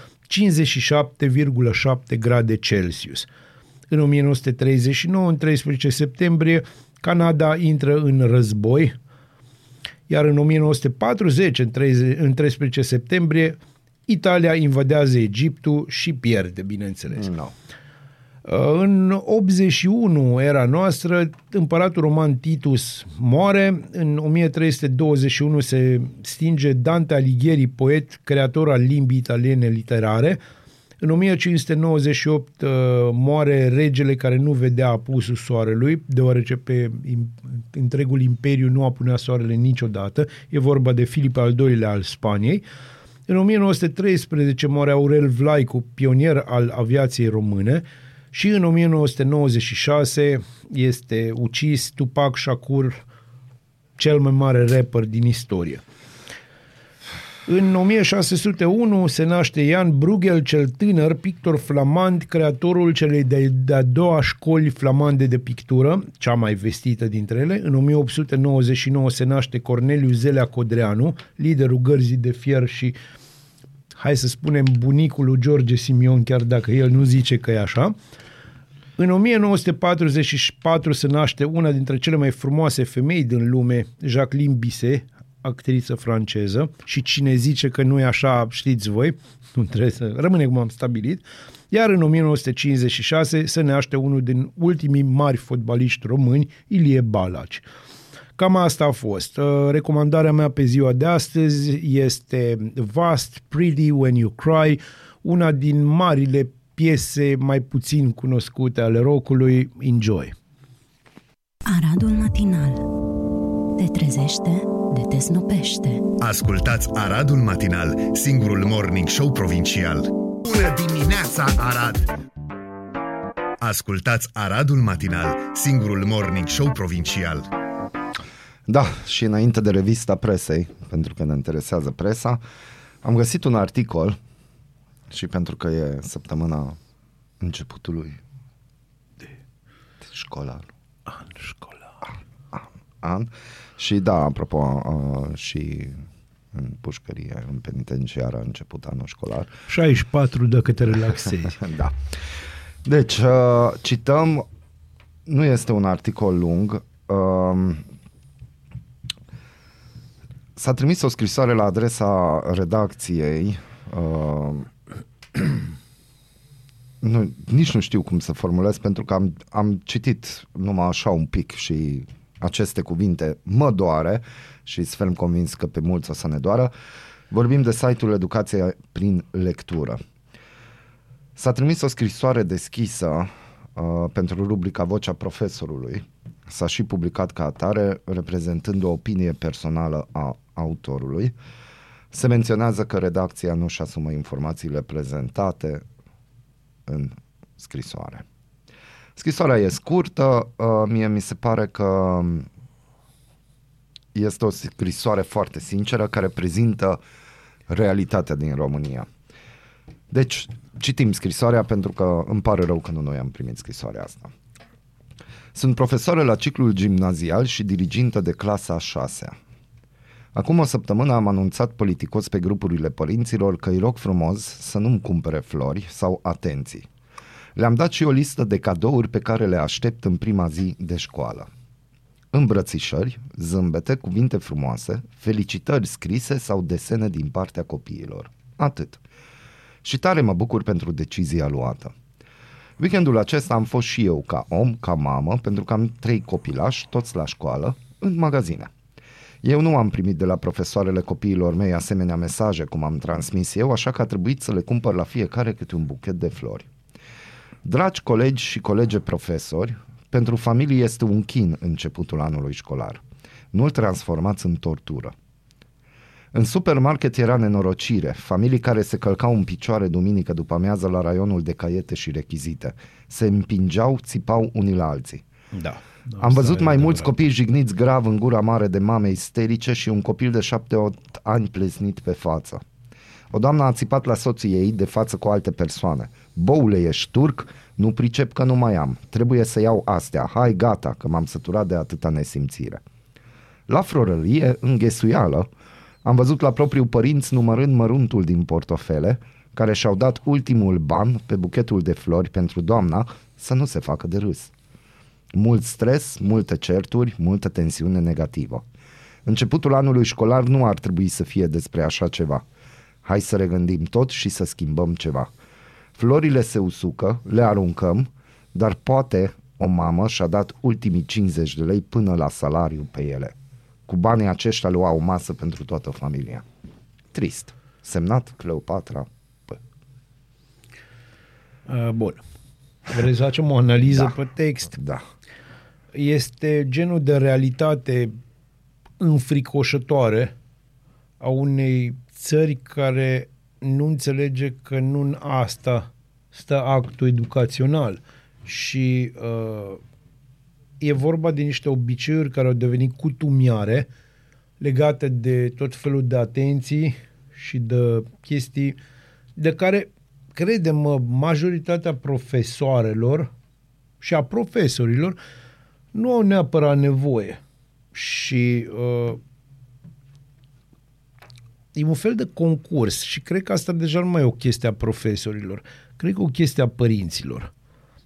grade Celsius. În 1939, în 13 septembrie, Canada intră în război, iar în 1940, în 30 în 13 septembrie, Italia invadează Egiptul și pierde, bineînțeles. No. Uh, În 81 era noastră, împăratul roman Titus moare, în 1321 se stinge Dante Alighieri, poet, creator al limbii italiene literare, în 1598 uh, moare regele care nu vedea apusul soarelui, deoarece pe im- întregul imperiu nu apunea soarele niciodată. E vorba de Filip al II-lea al Spaniei. În 1913 moare Aurel Vlaicu, pionier al aviației române și în 1996 este ucis Tupac Shakur, cel mai mare rapper din istorie. În 1601 se naște Jan Bruegel cel tânăr, pictor flamand, creatorul celei de- de-a doua școli flamande de pictură, cea mai vestită dintre ele. În 1899 se naște Corneliu Zelea Codreanu, liderul gărzii de fier și, hai să spunem, bunicul lui George Simion, chiar dacă el nu zice că e așa. În 1944 se naște una dintre cele mai frumoase femei din lume, Jacqueline Bisset, actriță franceză, și cine zice că nu e așa, știți voi, nu trebuie să rămâne cum am stabilit. Iar în 1956 se naște unul din ultimii mari fotbaliști români, Ilie Balaci. Cam asta a fost. Uh, Recomandarea mea pe ziua de astăzi este Vast, Pretty When You Cry, una din marile piese mai puțin cunoscute ale rockului. Enjoy! Aradul matinal. Te trezește, de te snopește. Ascultați Aradul Matinal, singurul morning show provincial. Bună dimineața, Arad! Ascultați Aradul Matinal, singurul morning show provincial. Da, și înainte de revista presei, pentru că ne interesează presa, am găsit un articol și pentru că e săptămâna începutului de, de școlar, An școlar. an, și da, apropo, uh, și în pușcărie, în penitenciară a început anul școlar. 64 dacă te relaxezi. [laughs] da. Deci, uh, cităm, nu este un articol lung, uh, s-a trimis o scrisoare la adresa redacției, uh, [clears throat] nu, nici nu știu cum să formulez, pentru că am, am citit numai așa un pic și aceste cuvinte mă doare și sunt ferm convins că pe mulți o să ne doară. Vorbim de site-ul Educația prin lectură. S-a trimis o scrisoare deschisă uh, pentru rubrica Vocea Profesorului. S-a și publicat ca atare, reprezentând o opinie personală a autorului. Se menționează că redacția nu și asumă informațiile prezentate în scrisoare. Scrisoarea e scurtă, uh, mie mi se pare că este o scrisoare foarte sinceră care prezintă realitatea din România. Deci, citim scrisoarea pentru că îmi pare rău că nu noi am primit scrisoarea asta. Sunt profesoară la ciclul gimnazial și dirigintă de clasa a șasea. Acum o săptămână am anunțat politicos pe grupurile părinților că îi rog frumos să nu-mi cumpere flori sau atenții. Le-am dat și o listă de cadouri pe care le aștept în prima zi de școală. Îmbrățișări, zâmbete, cuvinte frumoase, felicitări scrise sau desene din partea copiilor. Atât. Și tare mă bucur pentru decizia luată. Weekendul acesta am fost și eu ca om, ca mamă, pentru că am trei copilași, toți la școală, în magazine. Eu nu am primit de la profesoarele copiilor mei asemenea mesaje cum am transmis eu, așa că a trebuit să le cumpăr la fiecare câte un buchet de flori. Dragi colegi și colege profesori, pentru familie este un chin începutul anului școlar. Nu-l transformați în tortură. În supermarket era nenorocire, familii care se călcau în picioare duminică după amiază la raionul de caiete și rechizite. Se împingeau, țipau unii la alții. Da. Am văzut mai mulți copii jigniți grav în gura mare de mame isterice și un copil de 7-8 ani pleznit pe față. O doamnă a țipat la soții ei de față cu alte persoane. Boule, ești turc? Nu pricep că nu mai am. Trebuie să iau astea. Hai, gata, că m-am săturat de atâta nesimțire. La florărie, în ghesuială, am văzut la propriu părinți numărând măruntul din portofele, care și-au dat ultimul ban pe buchetul de flori pentru doamna să nu se facă de râs. Mult stres, multe certuri, multă tensiune negativă. Începutul anului școlar nu ar trebui să fie despre așa ceva. Hai să regândim tot și să schimbăm ceva. Florile se usucă, le aruncăm, dar poate o mamă și-a dat ultimii 50 de lei până la salariu pe ele. Cu banii aceștia lua o masă pentru toată familia. Trist. Semnat Cleopatra. Pă. Uh, Bun. Vreți să facem o analiză Da. pe text? Da. Este genul de realitate înfricoșătoare a unei țări care nu înțelege că nu în asta stă actul educațional și uh, e vorba de niște obiceiuri care au devenit cutumiare legate de tot felul de atenții și de chestii de care, credem majoritatea profesoarelor și a profesorilor nu au neapărat nevoie. Și uh, e un fel de concurs și cred că asta deja nu mai e o chestie a profesorilor, cred că e o chestie a părinților.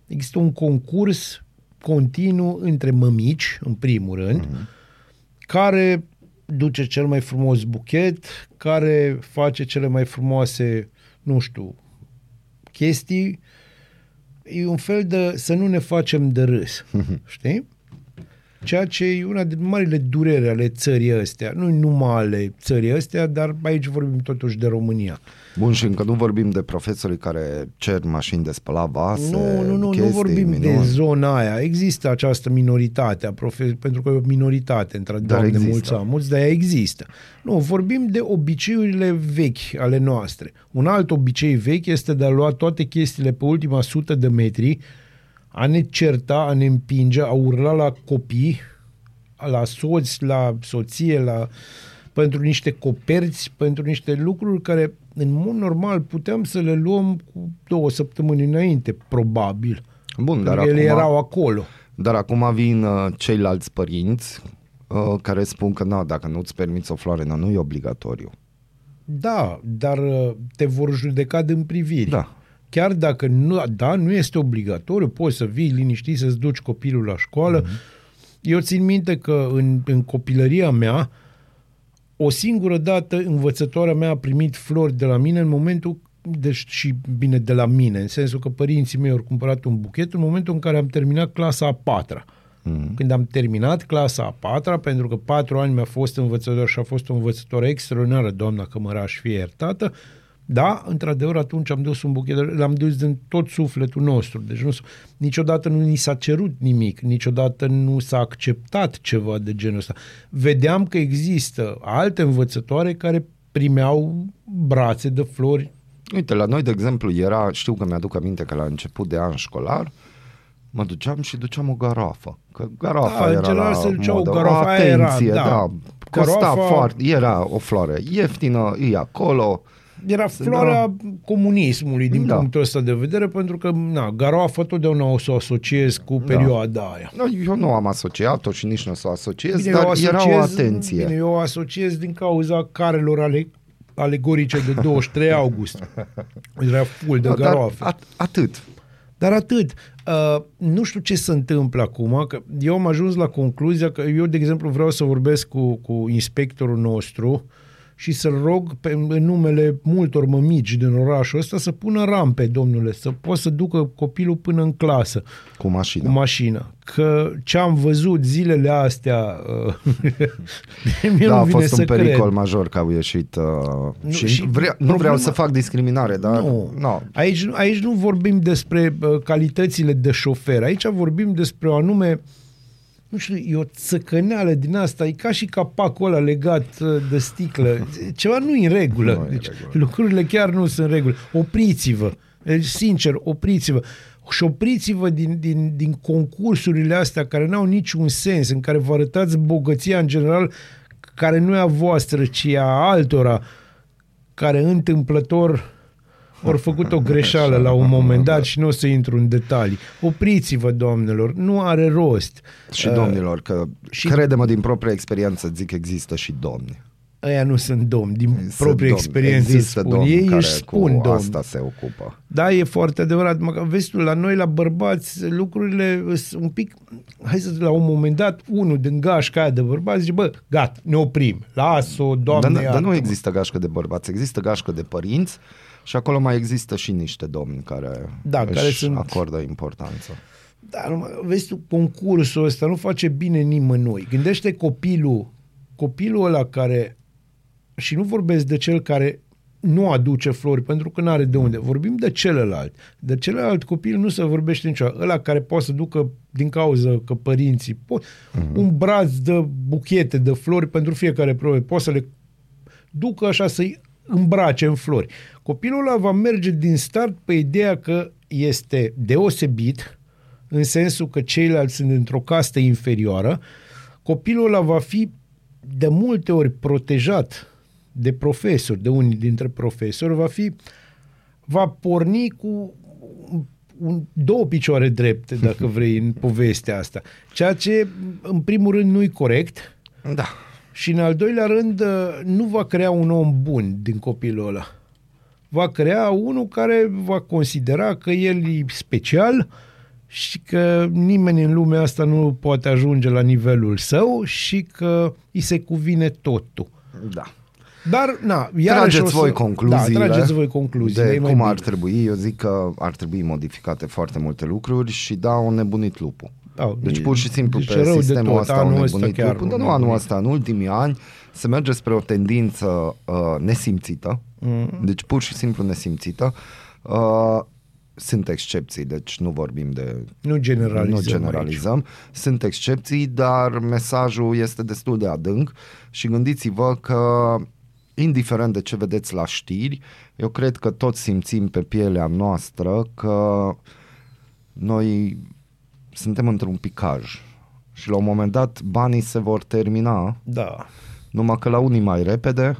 Există un concurs continuu între mămici, în primul rând, mm-hmm. care duce cel mai frumos buchet, care face cele mai frumoase, nu știu, chestii. E un fel de să nu ne facem de râs, știi? Ceea ce e una din marile durere ale țării astea. Nu numai ale țării astea, dar aici vorbim totuși de România. Bun, și încă nu vorbim de profesorii care cer mașini de spălat vase, Nu, nu, nu, chestii, nu vorbim de minuni. zona aia. Există această minoritate, a profe- pentru că e o minoritate, între Dar doamne există. mulți am, mulți, dar ea există. Nu, vorbim de obiceiurile vechi ale noastre. Un alt obicei vechi este de a lua toate chestiile pe ultima sută de metri, a ne certa, a ne împinge, a urla la copii, la soți, la soție, la pentru niște coperți, pentru niște lucruri care în mod normal puteam să le luăm cu două săptămâni înainte, probabil. Bun, dar Dar ele acum, erau acolo. dar acum vin uh, ceilalți părinți uh, care spun că na, dacă nu-ți permiți o floare, na, nu e obligatoriu. Da, dar uh, te vor judeca din priviri. Da. Chiar dacă nu, da, nu este obligatoriu, poți să vii liniștit să-ți duci copilul la școală. Mm-hmm. Eu țin minte că în, în copilăria mea, o singură dată învățătoarea mea a primit flori de la mine în momentul deci și bine de la mine, în sensul că părinții mei au cumpărat un buchet în momentul în care am terminat clasa a patra. Mm. Când am terminat clasa a patra, pentru că patru ani mi-a fost învățător și a fost o învățătoare extraordinară, doamna Cămăraș, fie iertată, da, într-adevăr, atunci am dus un buchet, l-am dus din tot sufletul nostru. Deci nu, s- niciodată nu ni s-a cerut nimic, niciodată nu s-a acceptat ceva de genul ăsta. Vedeam că există alte învățătoare care primeau brațe de flori Uite, la noi, de exemplu, era, știu că mi-aduc aminte că la început de an școlar, mă duceam și duceam o garafă. Că garafa Da, în era general la se ducea o modă. garafă, aia era, atenție, da. da. Costa Garafa- foarte, era o floare ieftină, e acolo. Era floarea comunismului din Da. punctul ăsta de vedere, pentru că na, garoafă totdeauna o să o asociez cu perioada aia. No, eu nu am asociat-o și nici nu o să o asociez, Bine, dar eu era o asociez- atenție. Bine, eu o asociez din cauza carelor ale, alegorice de 23 [laughs] august. Era full de No, dar garoafe. at- atât. Dar atât. Uh, nu știu ce se întâmplă acum, că eu am ajuns la concluzia că eu, de exemplu, vreau să vorbesc cu, cu inspectorul nostru și să-l rog pe, în numele multor mămici din orașul ăsta să pună rampe, domnule, să poată să ducă copilul până în clasă Cu mașina. cu mașină. Că ce am văzut zilele astea, uh, [laughs] mie da, nu a vine fost să un pericol cred. major că au ieșit uh, Nu, și, și vrea, nu problema- vreau să fac discriminare, dar Nu. no. Aici, aici nu vorbim despre uh, calitățile de șofer, aici vorbim despre o anume nu știu, e o țăcăneală din asta, e ca și capacul ăla legat uh, de sticlă. [laughs] Ceva nu e în regulă. Nu e în deci, regulă. lucrurile chiar nu sunt în regulă. Opriți-vă. Deci, sincer, opriți-vă. Și opriți-vă din, din, din concursurile astea care n-au niciun sens, în care vă arătați bogăția în general, care nu e a voastră, ci e a altora, care întâmplător ori făcut o greșeală la un moment dat și nu o să intru în detalii. Opriți-vă, doamnelor, nu are rost. Și domnilor, că și- și... crede-mă din propria experiență, zic că există și domni. Ăia nu sunt domni, din Sunt proprie domni. experiență Există spun. domni Ei care își spun cu domni. asta se ocupă. Da, e foarte adevărat. Mă, vezi tu, la noi, la bărbați, lucrurile sunt un pic... Hai să la un moment dat, unul din gașca aia de bărbați zice, bă, gata, ne oprim. Lasă-o, doamne, Dar, dar nu iartă-mă." există gașcă de bărbați, există gașcă de părinți Și acolo mai există și niște domni care, Da, își care sunt- acordă importanță. Dar numai- vezi tu, concursul ăsta nu face bine nimănui. Gândește copilul, copilul ăla care, și nu vorbesc de cel care nu aduce flori pentru că nu are de unde. Vorbim de celălalt. De celălalt copil nu se vorbește niciodată. Ăla care poate să ducă din cauza că părinții pot, un braț de buchete de flori pentru fiecare probe. Poate să le ducă așa să-i îmbrace în flori. Copilul ăla va merge din start pe ideea că este deosebit, în sensul că ceilalți sunt într-o castă inferioară, copilul ăla va fi de multe ori protejat de profesori, de unii dintre profesori, va fi va porni cu un, două picioare drepte, dacă [laughs] vrei, în povestea asta. Ceea ce, în primul rând, nu-i corect, Da. Și în al doilea rând, uh, nu va crea un om bun din copilul ăla. Va crea unul care va considera că el e special și că nimeni în lumea asta nu poate ajunge la nivelul său și că îi se cuvine totul. Da. Dar, na, iarăși Trageți o să- voi concluziile, Da, trageți voi concluziile. de e mai cum bine. ar trebui. Eu zic că ar trebui modificate foarte multe lucruri și da, au nebunit lupul. Da, Deci pur și simplu deci pe rău de sistemul tot. ăsta Anul au ăsta nebunit chiar lupul, dar au nu anul nebunit. ăsta, în ultimii ani se merge spre o tendință uh, nesimțită, Mm. deci pur și simplu nesimțită. Uh, sunt excepții, deci nu vorbim de Nu generalizăm nu generalizăm. Sunt excepții, dar mesajul este destul de adânc și gândiți-vă că indiferent de ce vedeți la știri, eu cred că toți simțim pe pielea noastră că noi suntem într-un picaj și la un moment dat banii se vor termina, Da. numai că la unii mai repede,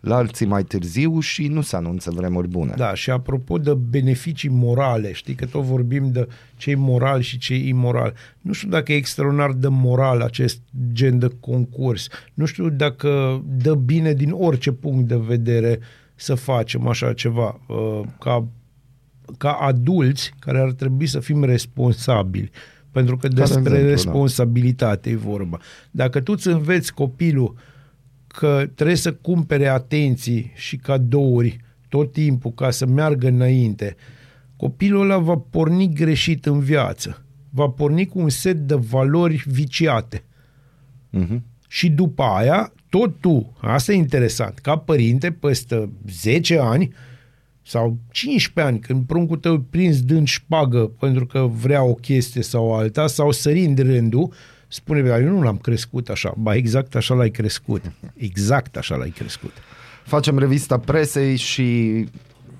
la alții mai târziu și nu se anunță vremuri bune. Da, și apropo de beneficii morale, știi că tot vorbim de cei morali și cei imorali. Nu știu dacă e extraordinar de moral acest gen de concurs. Nu știu dacă dă bine din orice punct de vedere să facem așa ceva. Uh, Ca, ca adulți care ar trebui să fim responsabili. Pentru că despre exemplu, da. responsabilitate e vorba. Dacă tu îți înveți copilul că trebuie să cumpere atenții și cadouri tot timpul ca să meargă înainte, copilul ăla va porni greșit în viață. Va porni cu un set de valori viciate. Mhm. Și după aia, tot tu, asta e interesant, ca părinte, peste 10 ani sau 15 ani, când pruncul tău e prins dând șpagă pentru că vrea o chestie sau alta, sau sărind rândul, spune, "Bă, eu nu l-am crescut așa. Ba, exact așa l-ai crescut. Exact așa l-ai crescut. Facem revista presei și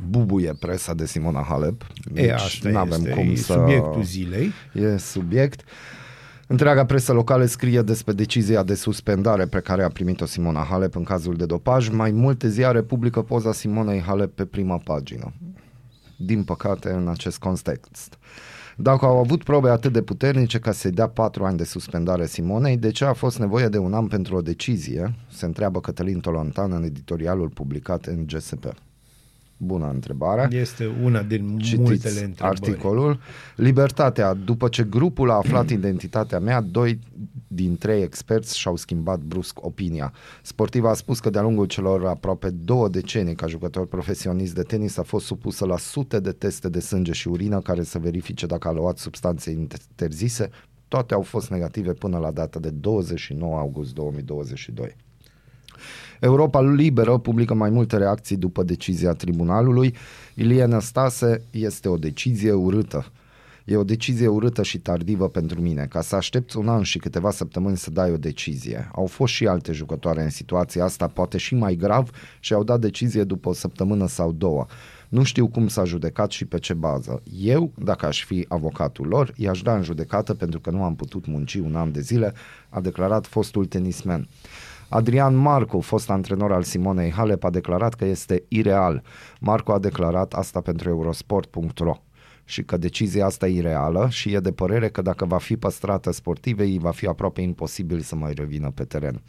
bubuie presa de Simona Halep. E, asta n-avem este cum e să... subiectul zilei. E subiect. Întreaga presă locală scrie despre decizia de suspendare pe care a primit-o Simona Halep în cazul de dopaj. Mai multe ziare publică poza Simonei Halep pe prima pagină. Din păcate, în acest context. Dacă au avut probe atât de puternice ca să-i dea patru ani de suspendare Simonei, de ce a fost nevoie de un an pentru o decizie? Se întreabă Cătălin Tolontan în editorialul publicat în GSP. Bună întrebare. Este una din Citiți multele întrebări. articolul. Libertatea. După ce grupul a aflat [clears throat] identitatea mea, doi din trei experți și-au schimbat brusc opinia. Sportiva a spus că de-a lungul celor aproape două decenii ca jucător profesionist de tenis a fost supusă la sute de teste de sânge și urină care să verifice dacă a luat substanțe interzise. Toate au fost negative până la data de 29 august 2022. Europa Liberă publică mai multe reacții după decizia tribunalului. Ilie Năstase este o decizie urâtă. E o decizie urâtă și tardivă pentru mine. Ca să aștepți un an și câteva săptămâni să dai o decizie. Au fost și alte jucătoare în situația asta, poate și mai grav, și au dat decizie după o săptămână sau două. Nu știu cum s-a judecat și pe ce bază. Eu, dacă aș fi avocatul lor, i-aș da în judecată pentru că nu am putut munci un an de zile, a declarat fostul tenismen. Adrian Marcu, fost antrenor al Simonei Halep, a declarat că este ireal. Marcu a declarat asta pentru eurosport.ro și că decizia asta e ireală și e de părere că dacă va fi păstrată sportivei, va fi aproape imposibil să mai revină pe teren.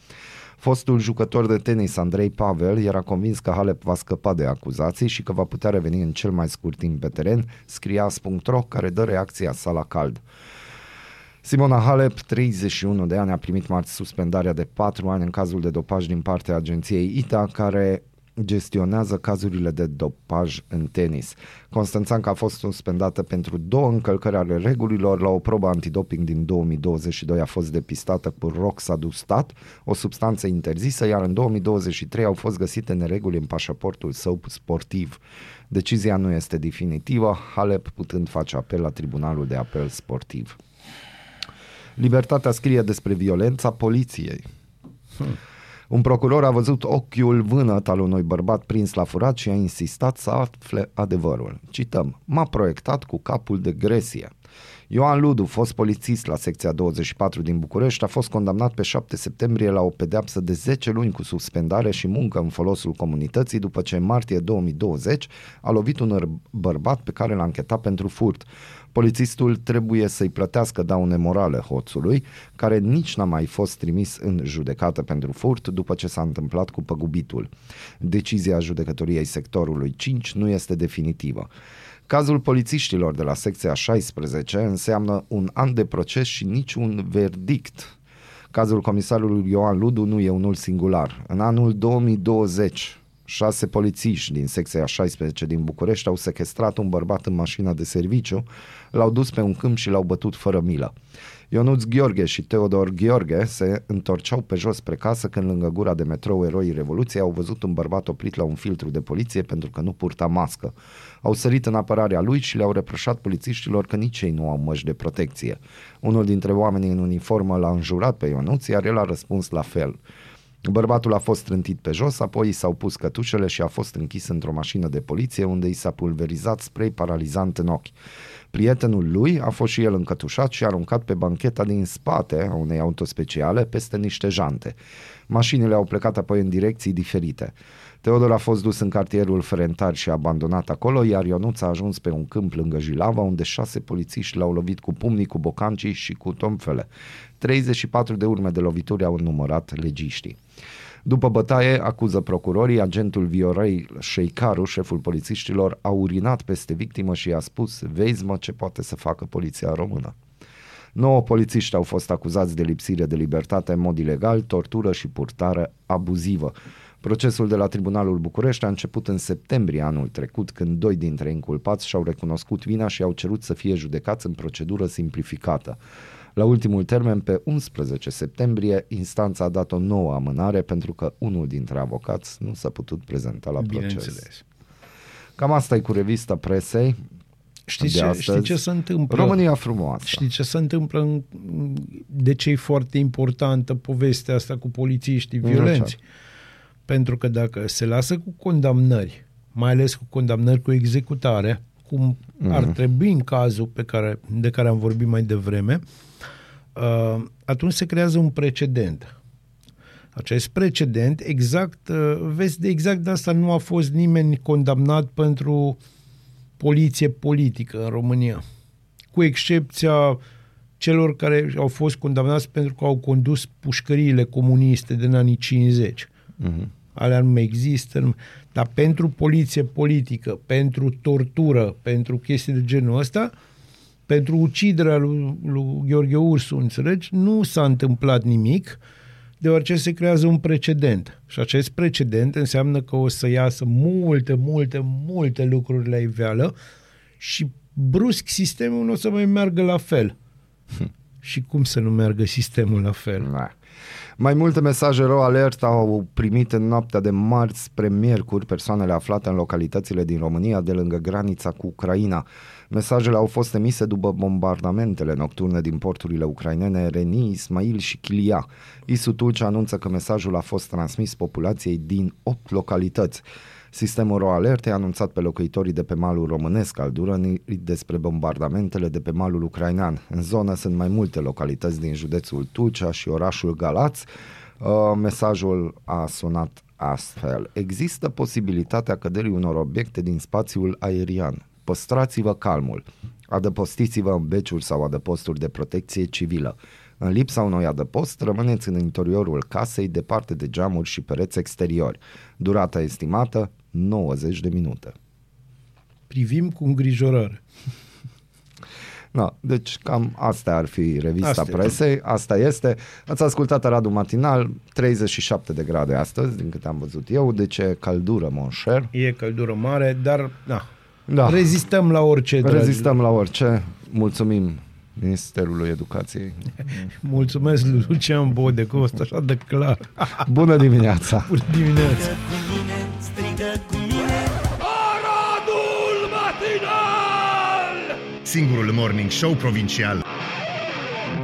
Fostul jucător de tenis Andrei Pavel era convins că Halep va scăpa de acuzații și că va putea reveni în cel mai scurt timp pe teren, scria As.ro care dă reacția sa la cald. Simona Halep, 31 de ani, a primit marți suspendarea de 4 ani în cazul de dopaj din partea agenției ITA, care gestionează cazurile de dopaj în tenis. Constanțanca a fost suspendată pentru două încălcări ale regulilor. La o probă antidoping din 2022 a fost depistată cu roxadustat, o substanță interzisă, iar în 2023 au fost găsite nereguli în pașaportul său sportiv. Decizia nu este definitivă, Halep putând face apel la Tribunalul de Apel Sportiv. Libertatea scrie despre violența poliției. Hmm. Un procuror a văzut ochiul vânăt al unui bărbat prins la furat și a insistat să afle adevărul. Cităm, m-a proiectat cu capul de gresie. Ioan Ludu, fost polițist la secția 24 din București, a fost condamnat pe 7 septembrie la o pedeapsă de 10 luni cu suspendare și muncă în folosul comunității după ce în martie 2020 a lovit un bărbat pe care l-a închetat pentru furt. Polițistul trebuie să-i plătească daune morale hoțului, care nici n-a mai fost trimis în judecată pentru furt după ce s-a întâmplat cu păgubitul. Decizia judecătoriei sectorului 5 nu este definitivă. Cazul polițiștilor de la secția 16 înseamnă un an de proces și niciun verdict. Cazul comisarului Ioan Ludu nu e unul singular. În anul 2020, șase polițiști din secția 16 din București au sequestrat un bărbat în mașina de serviciu, l-au dus pe un câmp și l-au bătut fără milă. Ionuț Gheorghe și Teodor Gheorghe se întorceau pe jos spre casă când lângă gura de metrou Eroii Revoluției au văzut un bărbat oprit la un filtru de poliție pentru că nu purta mască. Au sărit în apărarea lui și le-au reproșat polițiștilor că nici ei nu au măști de protecție. Unul dintre oamenii în uniformă l-a înjurat pe Ionuț, iar el a răspuns la fel. Bărbatul a fost trântit pe jos, apoi i s-au pus cătușele și a fost închis într-o mașină de poliție unde i s-a pulverizat spray paralizant în ochi. Prietenul lui a fost și el încătușat și aruncat pe bancheta din spate a unei autospeciale peste niște jante. Mașinile au plecat apoi în direcții diferite. Teodor a fost dus în cartierul Ferentar și abandonat acolo, iar Ionuț a ajuns pe un câmp lângă Jilava, unde șase polițiști l-au lovit cu pumnii, cu bocancii și cu tomfele. 34 de urme de lovituri au numărat legiștii. După bătaie, acuză procurorii, agentul Viorei Șeicaru, șeful polițiștilor, a urinat peste victimă și i-a spus, vezi mă ce poate să facă poliția română. Nouă polițiști au fost acuzați de lipsire de libertate în mod ilegal, tortură și purtare abuzivă. Procesul de la Tribunalul București a început în septembrie anul trecut, când doi dintre inculpați și-au recunoscut vina și au cerut să fie judecați în procedură simplificată. La ultimul termen, pe 11 septembrie, instanța a dat o nouă amânare pentru că unul dintre avocați nu s-a putut prezenta la proces. Cam asta e cu revista presei. Știți ce, știți ce se întâmplă? România frumoasă. Știți ce se întâmplă? În, de ce e foarte importantă povestea asta cu polițiștii violenți? Așa. Pentru că dacă se lasă cu condamnări, mai ales cu condamnări cu executare, cum mm. ar trebui în cazul pe care, de care am vorbit mai devreme, uh, atunci se creează un precedent. Acest precedent, exact, uh, vezi, de exact de asta nu a fost nimeni condamnat pentru poliție politică în România. Cu excepția celor care au fost condamnați pentru că au condus pușcăriile comuniste din anii 50. Mm-hmm alea nu mai există, nu... dar pentru poliție politică, pentru tortură, pentru chestii de genul ăsta, pentru uciderea lui, lui Gheorghe Ursu, înțelegi, nu s-a întâmplat nimic, deoarece se creează un precedent. Și acest precedent înseamnă că o să iasă multe, multe, multe lucruri la iveală și brusc sistemul nu o să mai meargă la fel. Hm. Și cum să nu meargă sistemul la fel? Da. Mai multe mesaje ro alert au primit în noaptea de marți spre miercuri persoanele aflate în localitățile din România de lângă granița cu Ucraina. Mesajele au fost emise după bombardamentele nocturne din porturile ucrainene Reni, Ismail și Chilia. Isu Tulce anunță că mesajul a fost transmis populației din 8 localități. Sistemul RoAlert a anunțat pe locuitorii de pe malul românesc al Durănii despre bombardamentele de pe malul ucrainean. În zonă sunt mai multe localități din județul Tulcea și orașul Galați. Uh, mesajul a sunat astfel. Există posibilitatea căderii unor obiecte din spațiul aerian. Păstrați-vă calmul. Adăpostiți-vă în beciuri sau adăposturi de protecție civilă. În lipsa unui adăpost, rămâneți în interiorul casei, departe de geamuri și pereți exteriori. Durata estimată, 90 de minute. Privim cu îngrijorare. No, deci cam asta ar fi revista Asta e. presei, asta este. Ați ascultat Aradul Matinal, 37 de grade astăzi, din câte am văzut eu, deci e caldură, mon cher. E căldură mare, dar na, Da, rezistăm la orice. dragi. rezistăm la orice. Mulțumim Ministerului Educației. [laughs] Mulțumesc lui Lucian Bode, că ăsta așa de clar. [laughs] Bună dimineața! [laughs] Bună dimineața! Cu mine, strigă cu mine Aradul matinal! Singurul morning show provincial